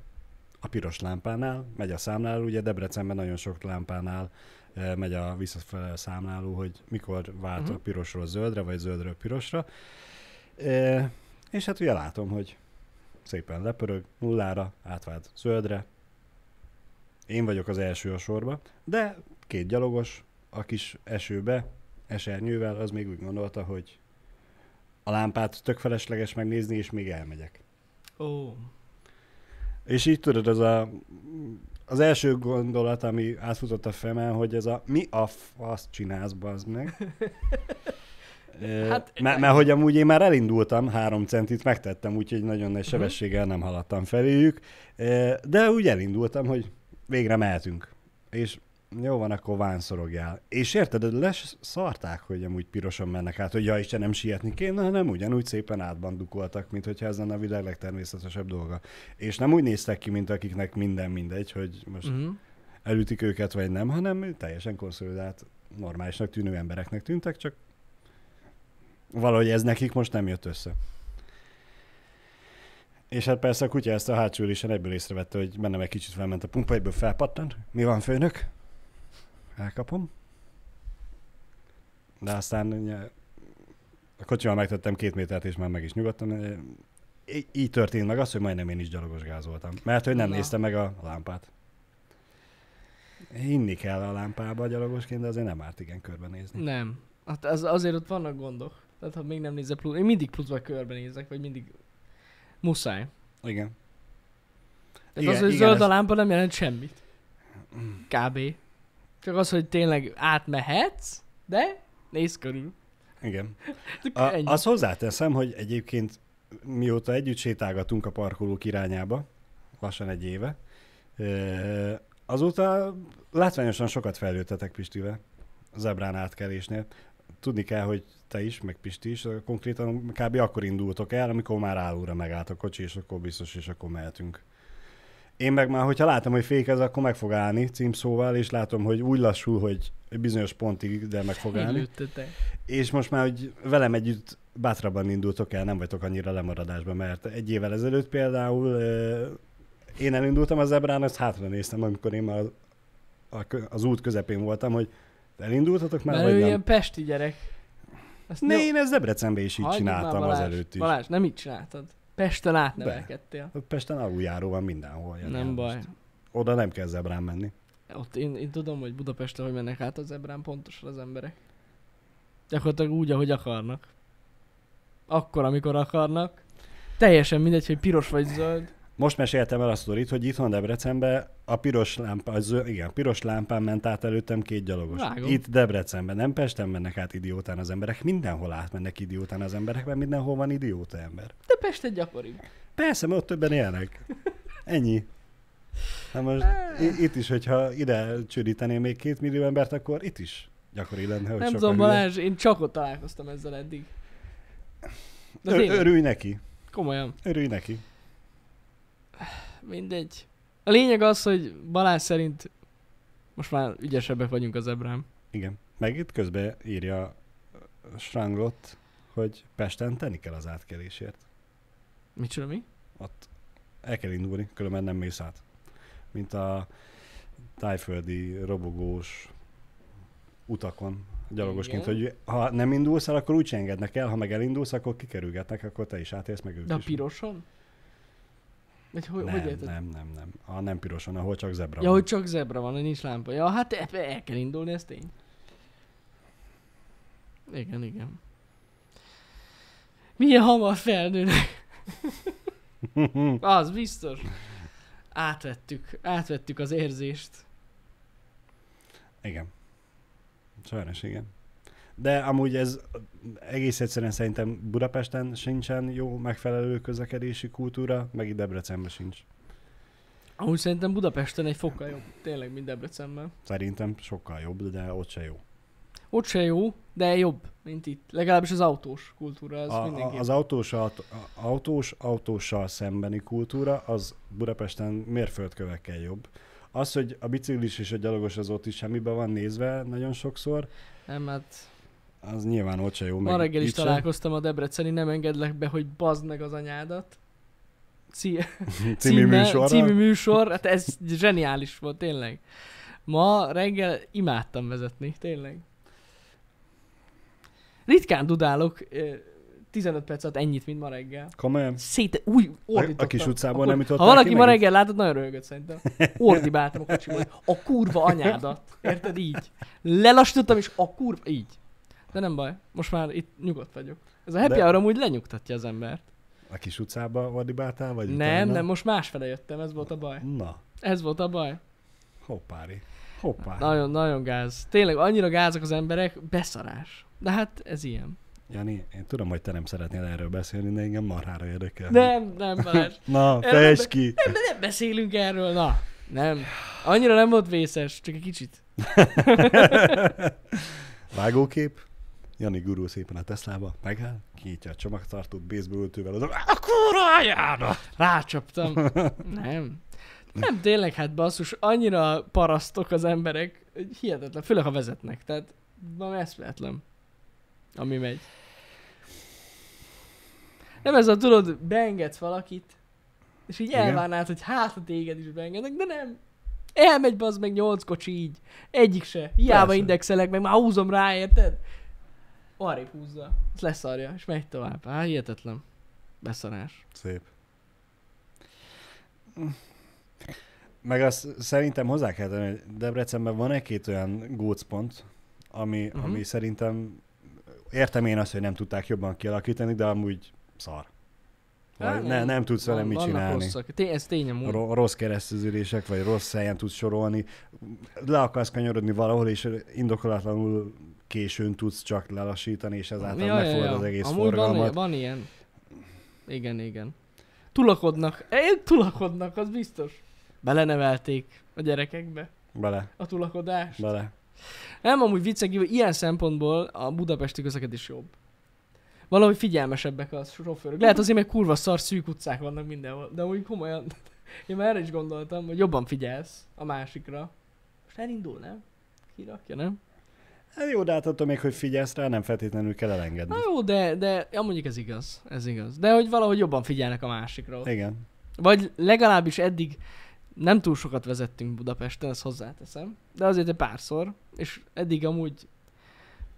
a piros lámpánál, megy a számláló, ugye Debrecenben nagyon sok lámpánál eh, megy a visszafele számláló, hogy mikor vált Mhm. a pirosról zöldre, vagy zöldről pirosra. Eh, És hát ugye látom, hogy szépen lepörög, nullára, átvált zöldre. Én vagyok az első a sorba, de két gyalogos a kis esőbe, esernyővel, az még úgy gondolta, hogy a lámpát tök felesleges megnézni, és még elmegyek. Ó. És így tudod, az a, az első gondolat, ami átfutott a femen, hogy ez a mi a fasz csinálsz, bazd meg. Hát- mert, mert hogy amúgy én már elindultam, három centit megtettem, úgyhogy nagyon nagy sebességgel nem haladtam feléjük, de úgy elindultam, hogy végre mehetünk. És jó van, akkor vánszorogjál. És érted, les szarták, hogy amúgy pirosan mennek át, hogy ja Istenem, sietni kéne, hanem ugyanúgy szépen átbandukoltak, mint hogyha ez lenne a világ legtermészetesebb dolga. És nem úgy néztek ki, mint akiknek minden mindegy, hogy most Uh-huh. elütik őket, vagy nem, hanem teljesen konszolidált, normálisnak tűnő embereknek tűntek, csak valahogy ez nekik most nem jött össze. És hát persze a kutya ezt a hátsó ülésen ebből észrevette, hogy bennem egy kicsit felment a pumpa, egyből felpattant. Mi van, főnök? Elkapom. De aztán ugye, a kocsival megtettem két métert, és már meg is nyugodtam. Í- így történt meg az, hogy majdnem én is gyalogos gázoltam. Mert hogy nem Na. néztem meg a lámpát. Hinni kell a lámpába a gyalogosként, de azért nem árt igen körbenézni. Nem. Hát az, azért ott vannak gondok. Tehát ha még nem nézze plusz, én mindig pluszba körbenézek, vagy mindig muszáj. Igen. Tehát Igen, az, hogy igen, zöld ez- a lámpa nem jelent semmit. Kb. Csak az, hogy tényleg átmehetsz, de nézz körül. Igen. A, azt hozzáteszem, hogy egyébként mióta együtt sétálgatunk a parkolók irányába, lassan egy éve, azóta látványosan sokat fejlődtetek Pistivel, zebrán átkelésnél. Tudni kell, hogy te is, meg Pisti is, konkrétan kb. akkor indultok el, amikor már állóra megállt a kocsi, és akkor biztos, és akkor mehetünk. Én meg már, hogyha látom, hogy fékez, akkor meg fog állni címszóval, és látom, hogy úgy lassul, hogy bizonyos pontig, de meg fog állni. És most már, hogy velem együtt bátrabban indultok el, nem vagytok annyira lemaradásban, mert egy évvel ezelőtt például én elindultam a zebrán, azt hátra néztem, amikor én már az út közepén voltam, hogy elindultatok már, Mert vagy ő nem? ilyen pesti gyerek. Ezt Ne, jó- én ezt Debrecenben is így Hagyjuk csináltam Balázs. azelőtt is. Balázs, nem így csináltad. Pesten átnevelkedtél. Ott Pesten aluljáró van mindenhol. Nem jelen baj. most. Oda nem kell zebrán menni. Ott én, én tudom, hogy Budapesten hogy mennek át az zebrán pontosan az emberek. Gyakorlatilag úgy, ahogy akarnak. Akkor, amikor akarnak. Teljesen mindegy, hogy piros vagy zöld. Most meséltem el a sztorit, hogy itthon Debrecenben a piros lámpa, az, igen, piros lámpán ment át előttem két gyalogos. Vágom. Itt Debrecenben, nem Pesten mennek át idiótán az emberek, mindenhol átmennek idiótán az emberek, mert mindenhol van idióta ember. De Pest egy gyakori. Persze, mert ott többen élnek. Ennyi. Na most itt is, hogyha ide csődítenél még két millió embert, akkor itt is gyakori lenne, hogy Nem tudom. Balázs, én csak ott találkoztam ezzel eddig. De Ö- örülj neki, komolyan, örülj neki. Mindegy. A lényeg az, hogy Balázs szerint most már ügyesebbek vagyunk az ebrám. Igen. Meg itt közben írja Stranglot, hogy Pesten tenni kell az átkelésért. Micsoda mi? Ott el kell indulni, különben nem mész át. Mint a tájföldi robogós utakon, gyalogosként, Igen. hogy ha nem indulsz el, akkor úgy engednek el, ha meg elindulsz, akkor kikerülgetnek, akkor te is átélsz, meg ők De a is. Vagy nem, hogy érted? nem, nem, nem. A nem piroson, ahol csak zebra Ja, van. hogy csak zebra van, nincs lámpa. Ja, hát el kell indulni, ez tény. Igen, igen. Milyen hamar felnőnek. Az biztos. Átvettük, átvettük az érzést. Igen. Sajnos igen. De amúgy ez egész egyszerűen szerintem Budapesten sincsen jó megfelelő közlekedési kultúra, meg itt Debrecenben sincs. Amúgy szerintem Budapesten egy fokkal jobb, tényleg, mint Debrecenben. Szerintem sokkal jobb, de ott se jó. Ott se jó, de jobb, mint itt. Legalábbis az autós kultúra, az A, az autós, autós autóssal szembeni kultúra az Budapesten mérföldkövekkel jobb. Az, hogy a biciklis és a gyalogos az ott is semmibe van nézve nagyon sokszor, Nem, hát az nyilván ott se jó. ma reggel is találkoztam a Debreceni, nem engedlek be, hogy bazd meg az anyádat. Cí- Című műsorra. Című műsor, hát ez zseniális volt, tényleg. Ma reggel imádtam vezetni, tényleg. Ritkán dudálok eh, 15 perc alatt ennyit, mint ma reggel. Komolyan? Szét, úgy A, ordítottam. a kis utcából Akkor- nem Ha jutottál valaki ki ma megint? reggel látott, nagyon röhögött szerintem. Ordibáltam a kocsiból, a kurva anyádat. Érted? Így. Lelassítottam, és a kurva... Így. De nem baj, most már itt nyugodt vagyok. Ez a happy De- hour amúgy lenyugtatja az embert. A kis utcába ordibáltál, vagy Nem, utána? nem, most másfele jöttem, ez volt a baj. Na, Ez volt a baj. hoppári. Hoppá. Nagyon, nagyon gáz. Tényleg annyira gázak az emberek, beszarás. De hát ez ilyen. Jani, én tudom, hogy te nem szeretnél erről beszélni, de engem marhára érdekel. Nem, nem, Balázs. Na, fejtsd ki! Nem, nem beszélünk erről, na. Nem. Annyira nem volt vészes, csak egy kicsit. Vágókép. Jani gurul szépen a Teslába, megáll, kinyitja a csomagtartót, baseball öltővel, oda, a kurva! Rácsaptam. Nem. Nem, tényleg, hát basszus, annyira parasztok az emberek, hogy hihetetlen, főleg ha vezetnek, tehát valami eszméletlen, ami megy. Nem ez a, tudod, beengedsz valakit, és így Igen. elvárnád, hogy hát ha téged is beengednek, de nem. Elmegy az meg nyolc kocsi így. Egyik se. Hiába Persze. indexelek, meg már húzom rá, érted? Arrébb húzza. Ezt leszarja, és megy tovább. Á, hihetetlen. Beszarás. Szép. Meg azt szerintem hozzá kell tenni, hogy Debrecenben van egy-két olyan gócpont, ami, uh-huh. ami szerintem értem én azt, hogy nem tudták jobban kialakítani, de amúgy szar. Á, Vagy ne, nem tudsz vele mit csinálni. Rosszak. Ez tény amúgy. Ro- rossz kereszteződések, vagy rossz helyen tudsz sorolni. Le akarsz kanyarodni valahol, és indokolatlanul későn tudsz csak lelassítani, és ezáltal ja, megfogad az egész Amúgy van, forgalmat. van ilyen. Igen, igen. Tulakodnak. Én tulakodnak, az biztos. Belenevelték a gyerekekbe Bele, a tulakodást. bele. Nem, amúgy viccen kívül, ilyen szempontból a budapesti közlekedés jobb. Valahogy figyelmesebbek a sofőrök. Lehet azért, mert kurva szar szűk utcák vannak mindenhol. De úgy komolyan, én már erre is gondoltam, hogy jobban figyelsz a másikra. Most elindul, nem? Kirakja, nem? Hát jó, de hát attól még, hogy figyelsz rá, nem feltétlenül kell elengedni. Na jó, de, de ja, mondjuk ez igaz. Ez igaz. De hogy valahogy jobban figyelnek a másikra. ott. Igen. Vagy legalábbis eddig nem túl sokat vezettünk Budapesten, ezt hozzáteszem. De azért egy párszor. És eddig amúgy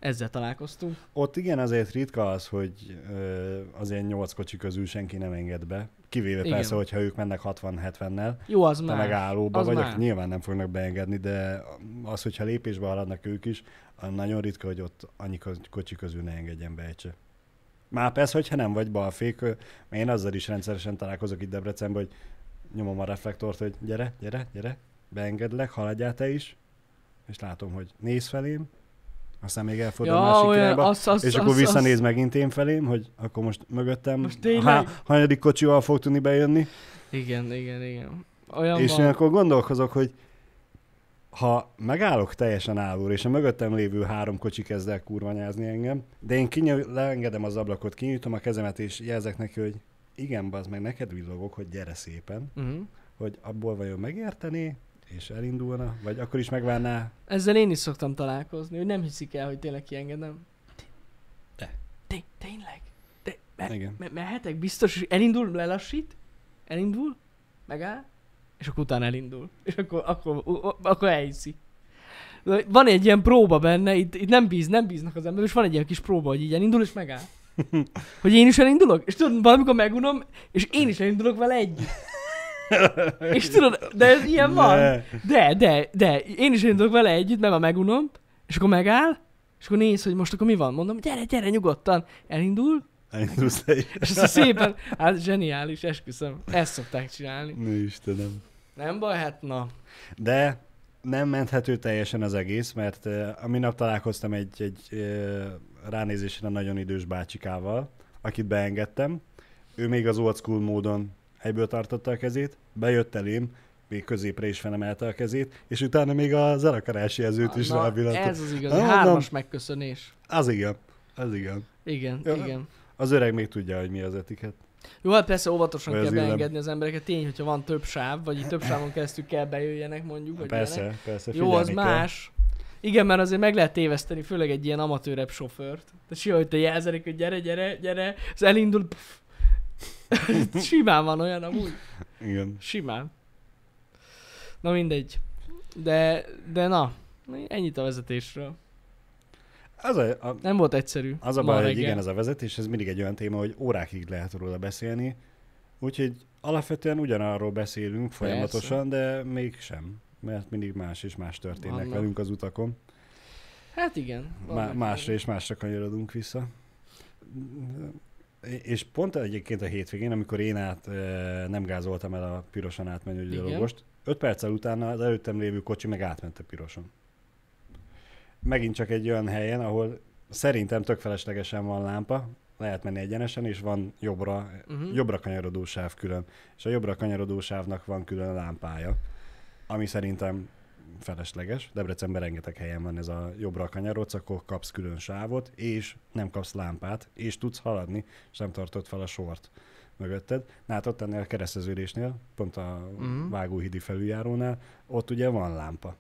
ezzel találkoztunk. Ott igen, azért ritka az, hogy ö, azért nyolc kocsi közül senki nem enged be. Kivéve Igen. persze, hogyha ők mennek 60-70-nel, Jó, az már. megállóba Az vagy, akkor nyilván nem fognak beengedni, de az, hogyha lépésbe haladnak ők is, az nagyon ritka, hogy ott annyi ko- kocsi közül ne engedjen be egy se. Már persze, hogyha nem vagy balfék, én azzal is rendszeresen találkozok itt Debrecenben, hogy nyomom a reflektort, hogy gyere, gyere, gyere, beengedlek, haladjál te is, és látom, hogy néz felém, aztán még elfordul a másik olyan, irányba, az, az, és az, akkor visszanéz az, megint én felém, hogy akkor most mögöttem Most tényleg? há, hanyadik kocsival fog tudni bejönni. Igen, igen, igen. Olyan és van. én akkor gondolkozok, hogy ha megállok teljesen állóra, és a mögöttem lévő három kocsi kezd el kurvanyázni engem, de én kinyom, leengedem az ablakot, kinyújtom a kezemet, és jelzek neki, hogy igen, bazd meg, neked villogok, hogy gyere szépen, Uh-huh. hogy abból vajon megértené, és elindulna, vagy akkor is megvárná. Ezzel én is szoktam találkozni, hogy nem hiszik el, hogy tényleg kiengedem. De. Té- tényleg? De me- Igen. me- mehetek biztos, és elindul, lelassít, elindul, megáll, és akkor utána elindul. És akkor, akkor, akkor, elhiszi. De Van egy ilyen próba benne, itt, itt nem bíz, nem bíznak az emberek, és van egy ilyen kis próba, hogy így elindul, és megáll. Hogy én is elindulok? És tudod, valamikor megunom, és én is elindulok vele együtt. És tudod, de ez ilyen van. De, de, de, én is indulok vele együtt, mert már megunom, és akkor megáll, és akkor néz, hogy most akkor mi van. Mondom, gyere, gyere, nyugodtan. Elindul, Elindulsz is. és aztán szépen, hát zseniális, esküszöm. Ezt szokták csinálni. Ne Istenem. Nem baj, hát na. De nem menthető teljesen az egész, mert uh, minap találkoztam egy, egy uh, ránézésre nagyon idős bácsikával, akit beengedtem. Ő még az old school módon egyből tartotta a kezét, bejött elém, még középre is felemelte a kezét, és utána még az elakarási jelzőt is na rábillantott. ez az igazi, Na, hármas megköszönés. Az igen, az igen. Igen, Ja. igen. Az öreg még tudja, hogy mi az etiket. Jó, hát persze óvatosan kell beengedni az embereket. Tény, hogyha van több sáv, vagy így több sávon keresztül kell bejöjjenek mondjuk. Vagy ilyenek. Persze, persze, Jó, az kell. más. Igen, mert azért meg lehet téveszteni, főleg egy ilyen amatőrebb sofőrt. Tehát simán, hogy te jelzenek, hogy gyere, gyere, gyere, az elindul, pff. Simán van olyan amúgy. Igen. Simán. Na mindegy. De, de na, ennyit a vezetésről. Az a, a, Nem volt egyszerű. Az a baj, hogy igen, ez a vezetés, ez mindig egy olyan téma, hogy órákig lehet róla beszélni. Úgyhogy alapvetően ugyanarról beszélünk folyamatosan, de mégsem. Mert mindig más és más történnek Vannak. velünk az utakon. Hát igen. Má- másra és másra kanyarodunk vissza. És pont egyébként a hétvégén, amikor én át nem gázoltam el a pirosan átmenő gyalogost, öt perccel utána az előttem lévő kocsi meg átment a piroson. Megint csak egy olyan helyen, ahol szerintem tök feleslegesen van lámpa, lehet menni egyenesen, és van jobbra, Mhm. jobbra kanyarodó sáv külön. És a jobbra kanyarodó sávnak van külön lámpája, ami szerintem felesleges. Debrecenben rengeteg helyen van ez a jobbra kanyarodsz, akkor kapsz külön sávot, és nem kapsz lámpát, és tudsz haladni, és nem tartod fel a sort mögötted. Na hát ott ennél a kereszteződésnél, pont a Mhm. Vágóhídi felüljárónál, ott ugye van lámpa.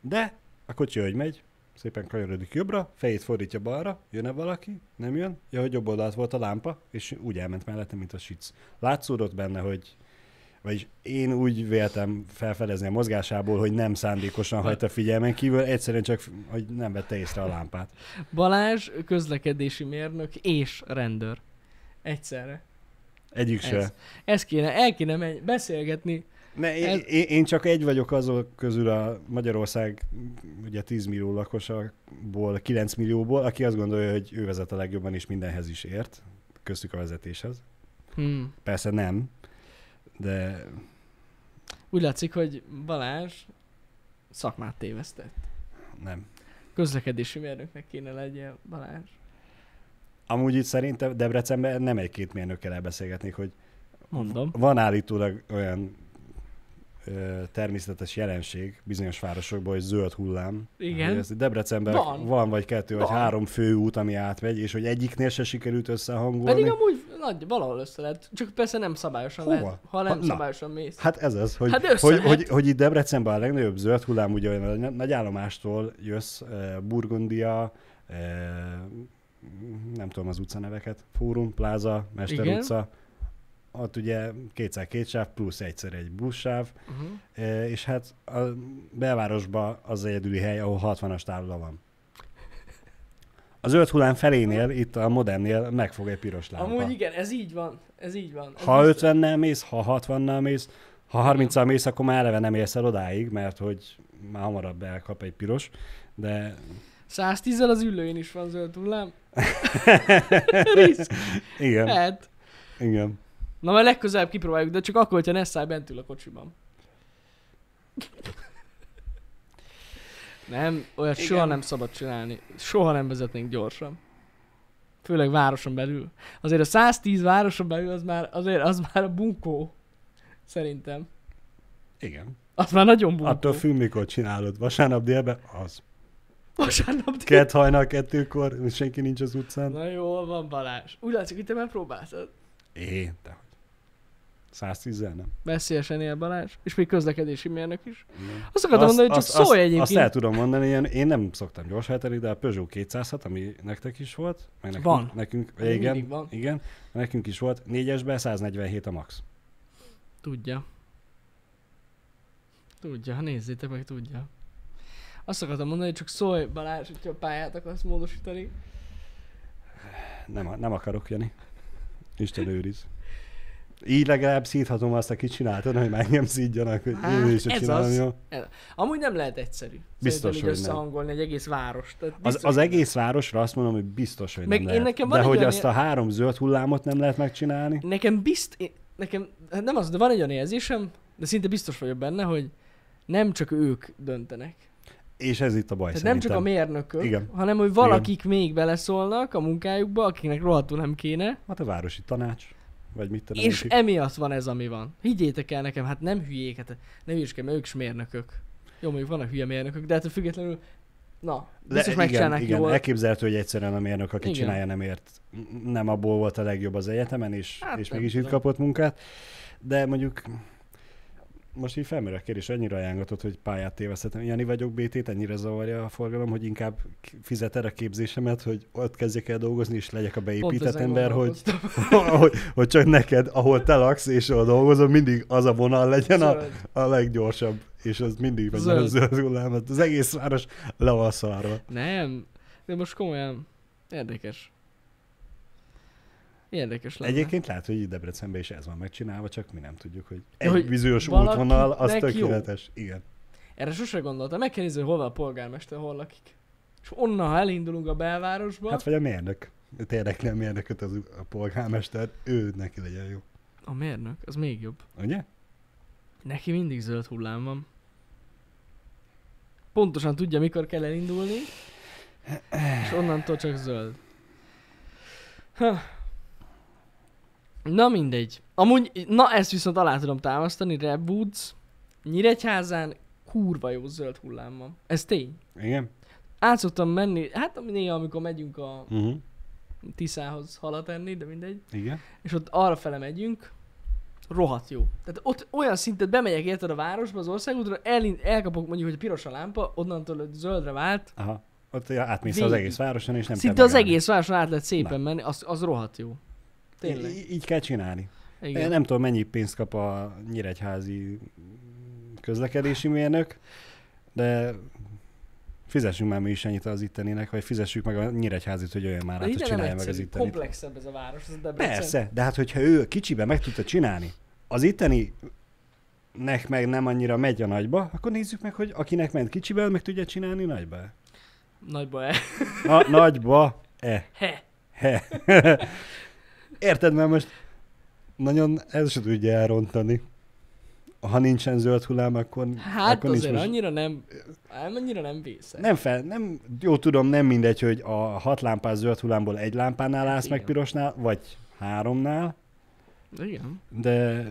De a kocsi, hogy megy, szépen kanyarodik jobbra, fejét fordítja balra, jön-e valaki, nem jön, ja, hogy jobb oldalt volt a lámpa, és úgy elment mellette, mint a sic. Látszódott benne, hogy vagyis én úgy véltem felfedezni a mozgásából, hogy nem szándékosan hagyta figyelmen kívül, egyszerűen csak, hogy nem vette észre a lámpát. Balázs közlekedési mérnök és rendőr. Egyszerre. Egyik se. Ez, ez kéne, el kéne menj, beszélgetni. Ne, én, Ez- én, én csak egy vagyok azok közül a Magyarország ugye 10 millió lakosaból, 9 millióból, aki azt gondolja, hogy ő vezet a legjobban és mindenhez is ért, köztük a vezetéshez. Hmm. Persze nem, de Úgy látszik, hogy Balázs szakmát tévesztett. nem. Közlekedési mérnöknek kéne legyen Balázs. Amúgy itt szerintem Debrecenben nem egy-két mérnökkel elbeszélgetnék, hogy Mondom. van állítólag olyan természetes jelenség bizonyos városokban, hogy zöld hullám. Igen. Hogy ez Debrecenben Van. van. vagy kettő, vagy Van. három főút, ami átmegy, és hogy egyiknél se sikerült összehangolni. Pedig amúgy nagy, valahol össze lehet. Csak persze nem szabályosan Hova? lehet. Ha nem Ha- na. szabályosan mész. Hát ez az, hogy, Hát hogy, lehet. hogy, hogy, itt Debrecenben a legnagyobb zöld hullám, ugye a nagy állomástól jössz, eh, Burgundia, eh, nem tudom az utcaneveket, Fórum, Pláza, Mester Igen. utca, ott ugye kétszer két sáv, plusz egyszer egy buszsáv, Uh-huh. és hát a belvárosban az egyedüli hely, ahol 60-as távla van. A zöld hullám felénél, itt a modernnél megfog egy piros lámpa. Amúgy igen, ez így van. Ez így van. Ez Ha biztos. 50-nel mész, ha 60-nal mész, ha 30-al mész, akkor már eleve nem érsz el odáig, mert hogy már hamarabb elkap egy piros, de 110-zel az ülőjén is van zöld hullám. Risk. igen, Lehet. igen. Na majd legközelebb kipróbáljuk, de csak akkor, hogyha Nessai bent ül a kocsiban. Nem, olyat Igen. soha nem szabad csinálni. Soha nem vezetnénk gyorsan. Főleg városon belül. Azért a 110 városon belül az már, azért az már a bunkó. Szerintem. Igen. Az már nagyon bunkó. Attól függ, mikor csinálod. Vasárnap délben, az. Vasárnap dél- Kett hajnal kettőkor, senki nincs az utcán. Na jól van Balázs. Úgy látszik, hogy te már próbáltad. É, de 110 nem. Veszélyesen él Balázs. És még közlekedési mérnök is. Nem. Azt akartam mondani, hogy csak szólj azt, egyébként. Azt el tudom mondani, ilyen, én nem szoktam gyorsajtani, de a Peugeot 206, ami nektek is volt, meg nekünk, Van. nekünk igen, mindig van. igen, nekünk is volt, négyesben 147 a max. Tudja. Tudja, nézzétek meg, tudja. Azt akartam mondani, hogy csak szólj Balázs, hogyha a pályát akarsz módosítani. Nem, nem akarok, Jani. Isten őriz. Így legalább szíthatom azt, aki csinálta, hogy már engem szídjanak, hogy Hát, én is csinálom jó. Amúgy nem lehet egyszerű. Biztos, hogy nem. összehangolni egy egész város. Tehát Az, biztos, az egész városra azt mondom, hogy biztos, hogy Meg nem én lehet. nekem De hogy olyan azt a három zöld hullámot nem lehet megcsinálni? Nekem bizt... Nekem, hát nem az, de van egy olyan érzésem, de szinte biztos vagyok benne, hogy nem csak ők döntenek. És ez itt a baj Tehát nem csak a mérnökök, Igen. hanem hogy valakik még beleszólnak a munkájukba, akiknek rohadtul nem kéne, Hát a városi tanács, vagy mit tudom. és nekik. emiatt van ez, ami van. Higgyétek el nekem, hát nem hülyék, hát ne hülyeskedj, mert ők is mérnökök. Jó, mondjuk vannak hülye mérnökök, de hát függetlenül, na, biztos igen, megcsinálnák igen, jól. elképzelhető, hogy egyszerűen a mérnök, aki Igen. csinálja, nem ért, nem abból volt a legjobb az egyetemen, és, Hát és nem mégis itt kapott munkát. De mondjuk most így felmerül a kérdés, annyira ajánlatot, hogy pályát tévesztettem. Jani vagyok BT-t, ennyire zavarja a forgalom, hogy inkább fizeted a képzésemet, hogy ott kezdjek el dolgozni, és legyek a beépített ember, hogy, hogy, hogy csak neked, ahol te laksz és ahol dolgozol, mindig az a vonal legyen a, a leggyorsabb, és az mindig megy Zöld. a zöld hullámot. Az egész város le van szarva. Nem, de most komolyan érdekes. Érdekes lenne. Egyébként lehet, hogy Debrecenben is ez van megcsinálva, csak mi nem tudjuk, hogy egy hogy bizonyos útvonal, az jó. tökéletes. Igen. Erre sose gondoltam. Meg kell nézni, hogy hol van a polgármester, hol lakik. És onnan, ha elindulunk a belvárosba, Hát vagy a mérnök. Tényleg nem mérnököt az a polgármester, ő neki legyen jó. a mérnök, az még jobb. Ugye? Neki mindig zöld hullám van. Pontosan tudja, mikor kell elindulni, és onnantól csak zöld. Ha. Na mindegy. Amúgy, na ezt viszont alá tudom támasztani, Reb Woods, Nyíregyházán kurva jó zöld hullám van. Ez tény. Igen? Át szoktam menni, hát néha amikor megyünk a Uh-huh. Tiszához halat enni, de mindegy. Igen. És ott arra fele megyünk, rohadt jó. Tehát ott olyan szintet bemegyek érted a városba, az országútra, el, elkapok mondjuk, hogy piros a lámpa, onnantól hogy zöldre vált, Aha. Ott átmész Végig. az egész városon, és nem Szinte kell az megállni. egész városon át lehet szépen Na. menni, az, az rohadt jó. Tényleg. Í- így kell csinálni. Igen. Én nem tudom, mennyi pénzt kap a nyíregyházi közlekedési mérnök, de fizessünk már mi is ennyit az itteninek, vagy fizessük meg a nyíregyházit, hogy olyan már át, hogy csinálja meg az ittenit. komplexebb ez a város, ez a Debrecen. Persze, de hát hogyha ő kicsibe meg tudta csinálni, az itteni nek meg nem annyira megy a nagyba, akkor nézzük meg, hogy akinek ment kicsibe, meg tudja csinálni nagyba. Nagy baj. Na, nagyba, e. He. He. Érted, mert most nagyon ez se tudja elrontani. Ha nincsen zöld hullám, akkor, Hát akkor nincs azért most... annyira nem, ám annyira nem vészes. Nem fel, nem, jó tudom, nem mindegy, hogy a hat lámpás zöld hullámból egy lámpánál állsz meg Igen. pirosnál, vagy háromnál, Igen. de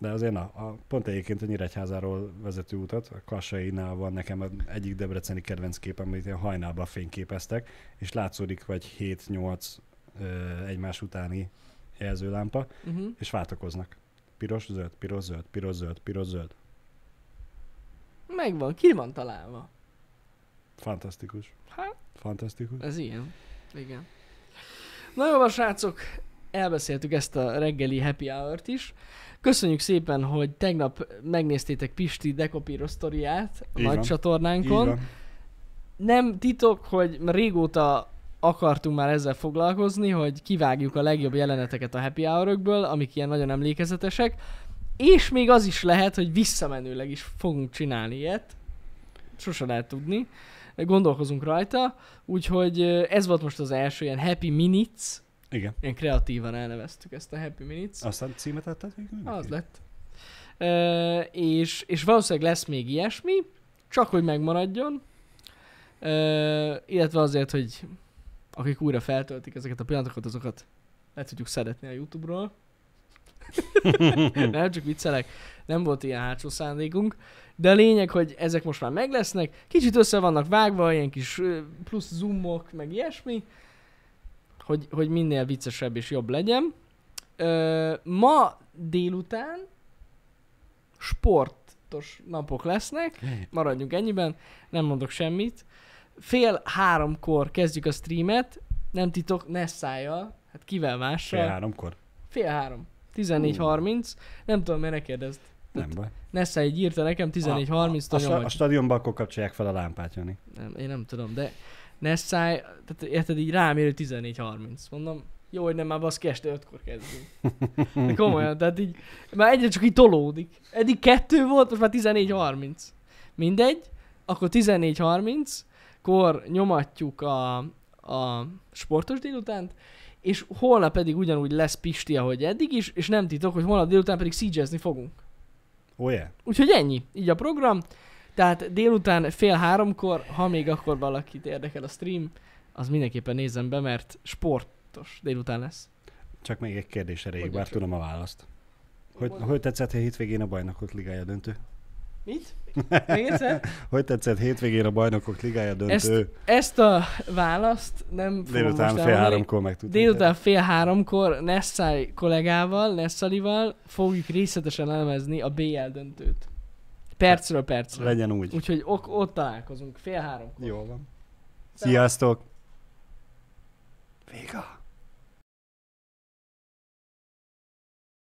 de azért na, a, pont egyébként a Nyíregyházáról vezető utat, a Kassainál van nekem egyik debreceni kedvenc képem, amit ilyen hajnalban fényképeztek, és látszódik vagy 7-8 ö, egymás utáni jelzőlámpa, Uh-huh. és váltakoznak. Piros, zöld, piros, zöld, piros, zöld, piros, zöld. Megvan, ki van találva. Fantasztikus. Hát, Fantasztikus. ez ilyen. Igen. Na jó van, srácok, elbeszéltük ezt a reggeli happy hour-t is. Köszönjük szépen, hogy tegnap megnéztétek Pisti dekopíros sztoriát a Így nagy van. van. Így csatornánkon. van. Nem titok, hogy régóta akartunk már ezzel foglalkozni, hogy kivágjuk a legjobb jeleneteket a happy hour amik ilyen nagyon emlékezetesek. És még az is lehet, hogy visszamenőleg is fogunk csinálni ilyet. Sose lehet tudni. Gondolkozunk rajta. Úgyhogy ez volt most az első ilyen Happy Minutes. Igen. Ilyen kreatívan elneveztük ezt a Happy Minutes. Aztán címet adtad végül? Az lett. Ö, és, és valószínűleg lesz még ilyesmi, csak hogy megmaradjon. Ö, illetve azért, hogy akik újra feltöltik ezeket a pillanatokat, azokat le tudjuk szeretni a Youtube-ról. nem, csak viccelek. Nem volt ilyen hátsó szándékunk. De a lényeg, hogy ezek most már meg lesznek. Kicsit össze vannak vágva, ilyen kis plusz zoomok, meg ilyesmi. Hogy, hogy minél viccesebb és jobb legyen. Ö, ma délután sportos napok lesznek. Maradjunk ennyiben. Nem mondok semmit. Fél háromkor kezdjük a streamet. Nem titok, Nessájjal. Hát kivel mással? Fél háromkor? Fél három. 14.30. Nem tudom, miért ne kérdezd. Nem baj. Nessa egy írta nekem A, 14.30-tól a, a, a stadionban akkor kapcsolják fel a lámpát, Jani. Nem, én nem tudom, de Nessai, tehát érted, így rám ér, hogy 14.30. Mondom, jó, hogy nem már baszki este 5-kor kezdünk. De komolyan, tehát így, már egyre csak így tolódik. Eddig kettő volt, most már 14.30. Mindegy, akkor 14.30, kor nyomatjuk a, a sportos délutánt, és holnap pedig ugyanúgy lesz Pisti, ahogy eddig is, és nem titok, hogy holnap délután pedig siege fogunk. Oh yeah. Úgyhogy ennyi, így a program. Tehát délután fél háromkor, ha még akkor valakit érdekel a stream, az mindenképpen nézem be, mert sportos délután lesz. Csak még egy kérdés erejéig, bár tudom a választ. Hogy, hogy tetszett a hétvégén a bajnokok ligája döntő? Mit? Még egyszer? Hogy tetszett hétvégén a bajnokok ligája döntő? Ezt a választ nem Délután fél elmondani. háromkor meg tudtam. Délután fél háromkor Nessai kollégával, Nessalival fogjuk részletesen elemezni a BL döntőt. Percről percre. Legyen úgy. Úgyhogy ok, ott találkozunk, fél háromkor. Jól van. Sziasztok! Véga!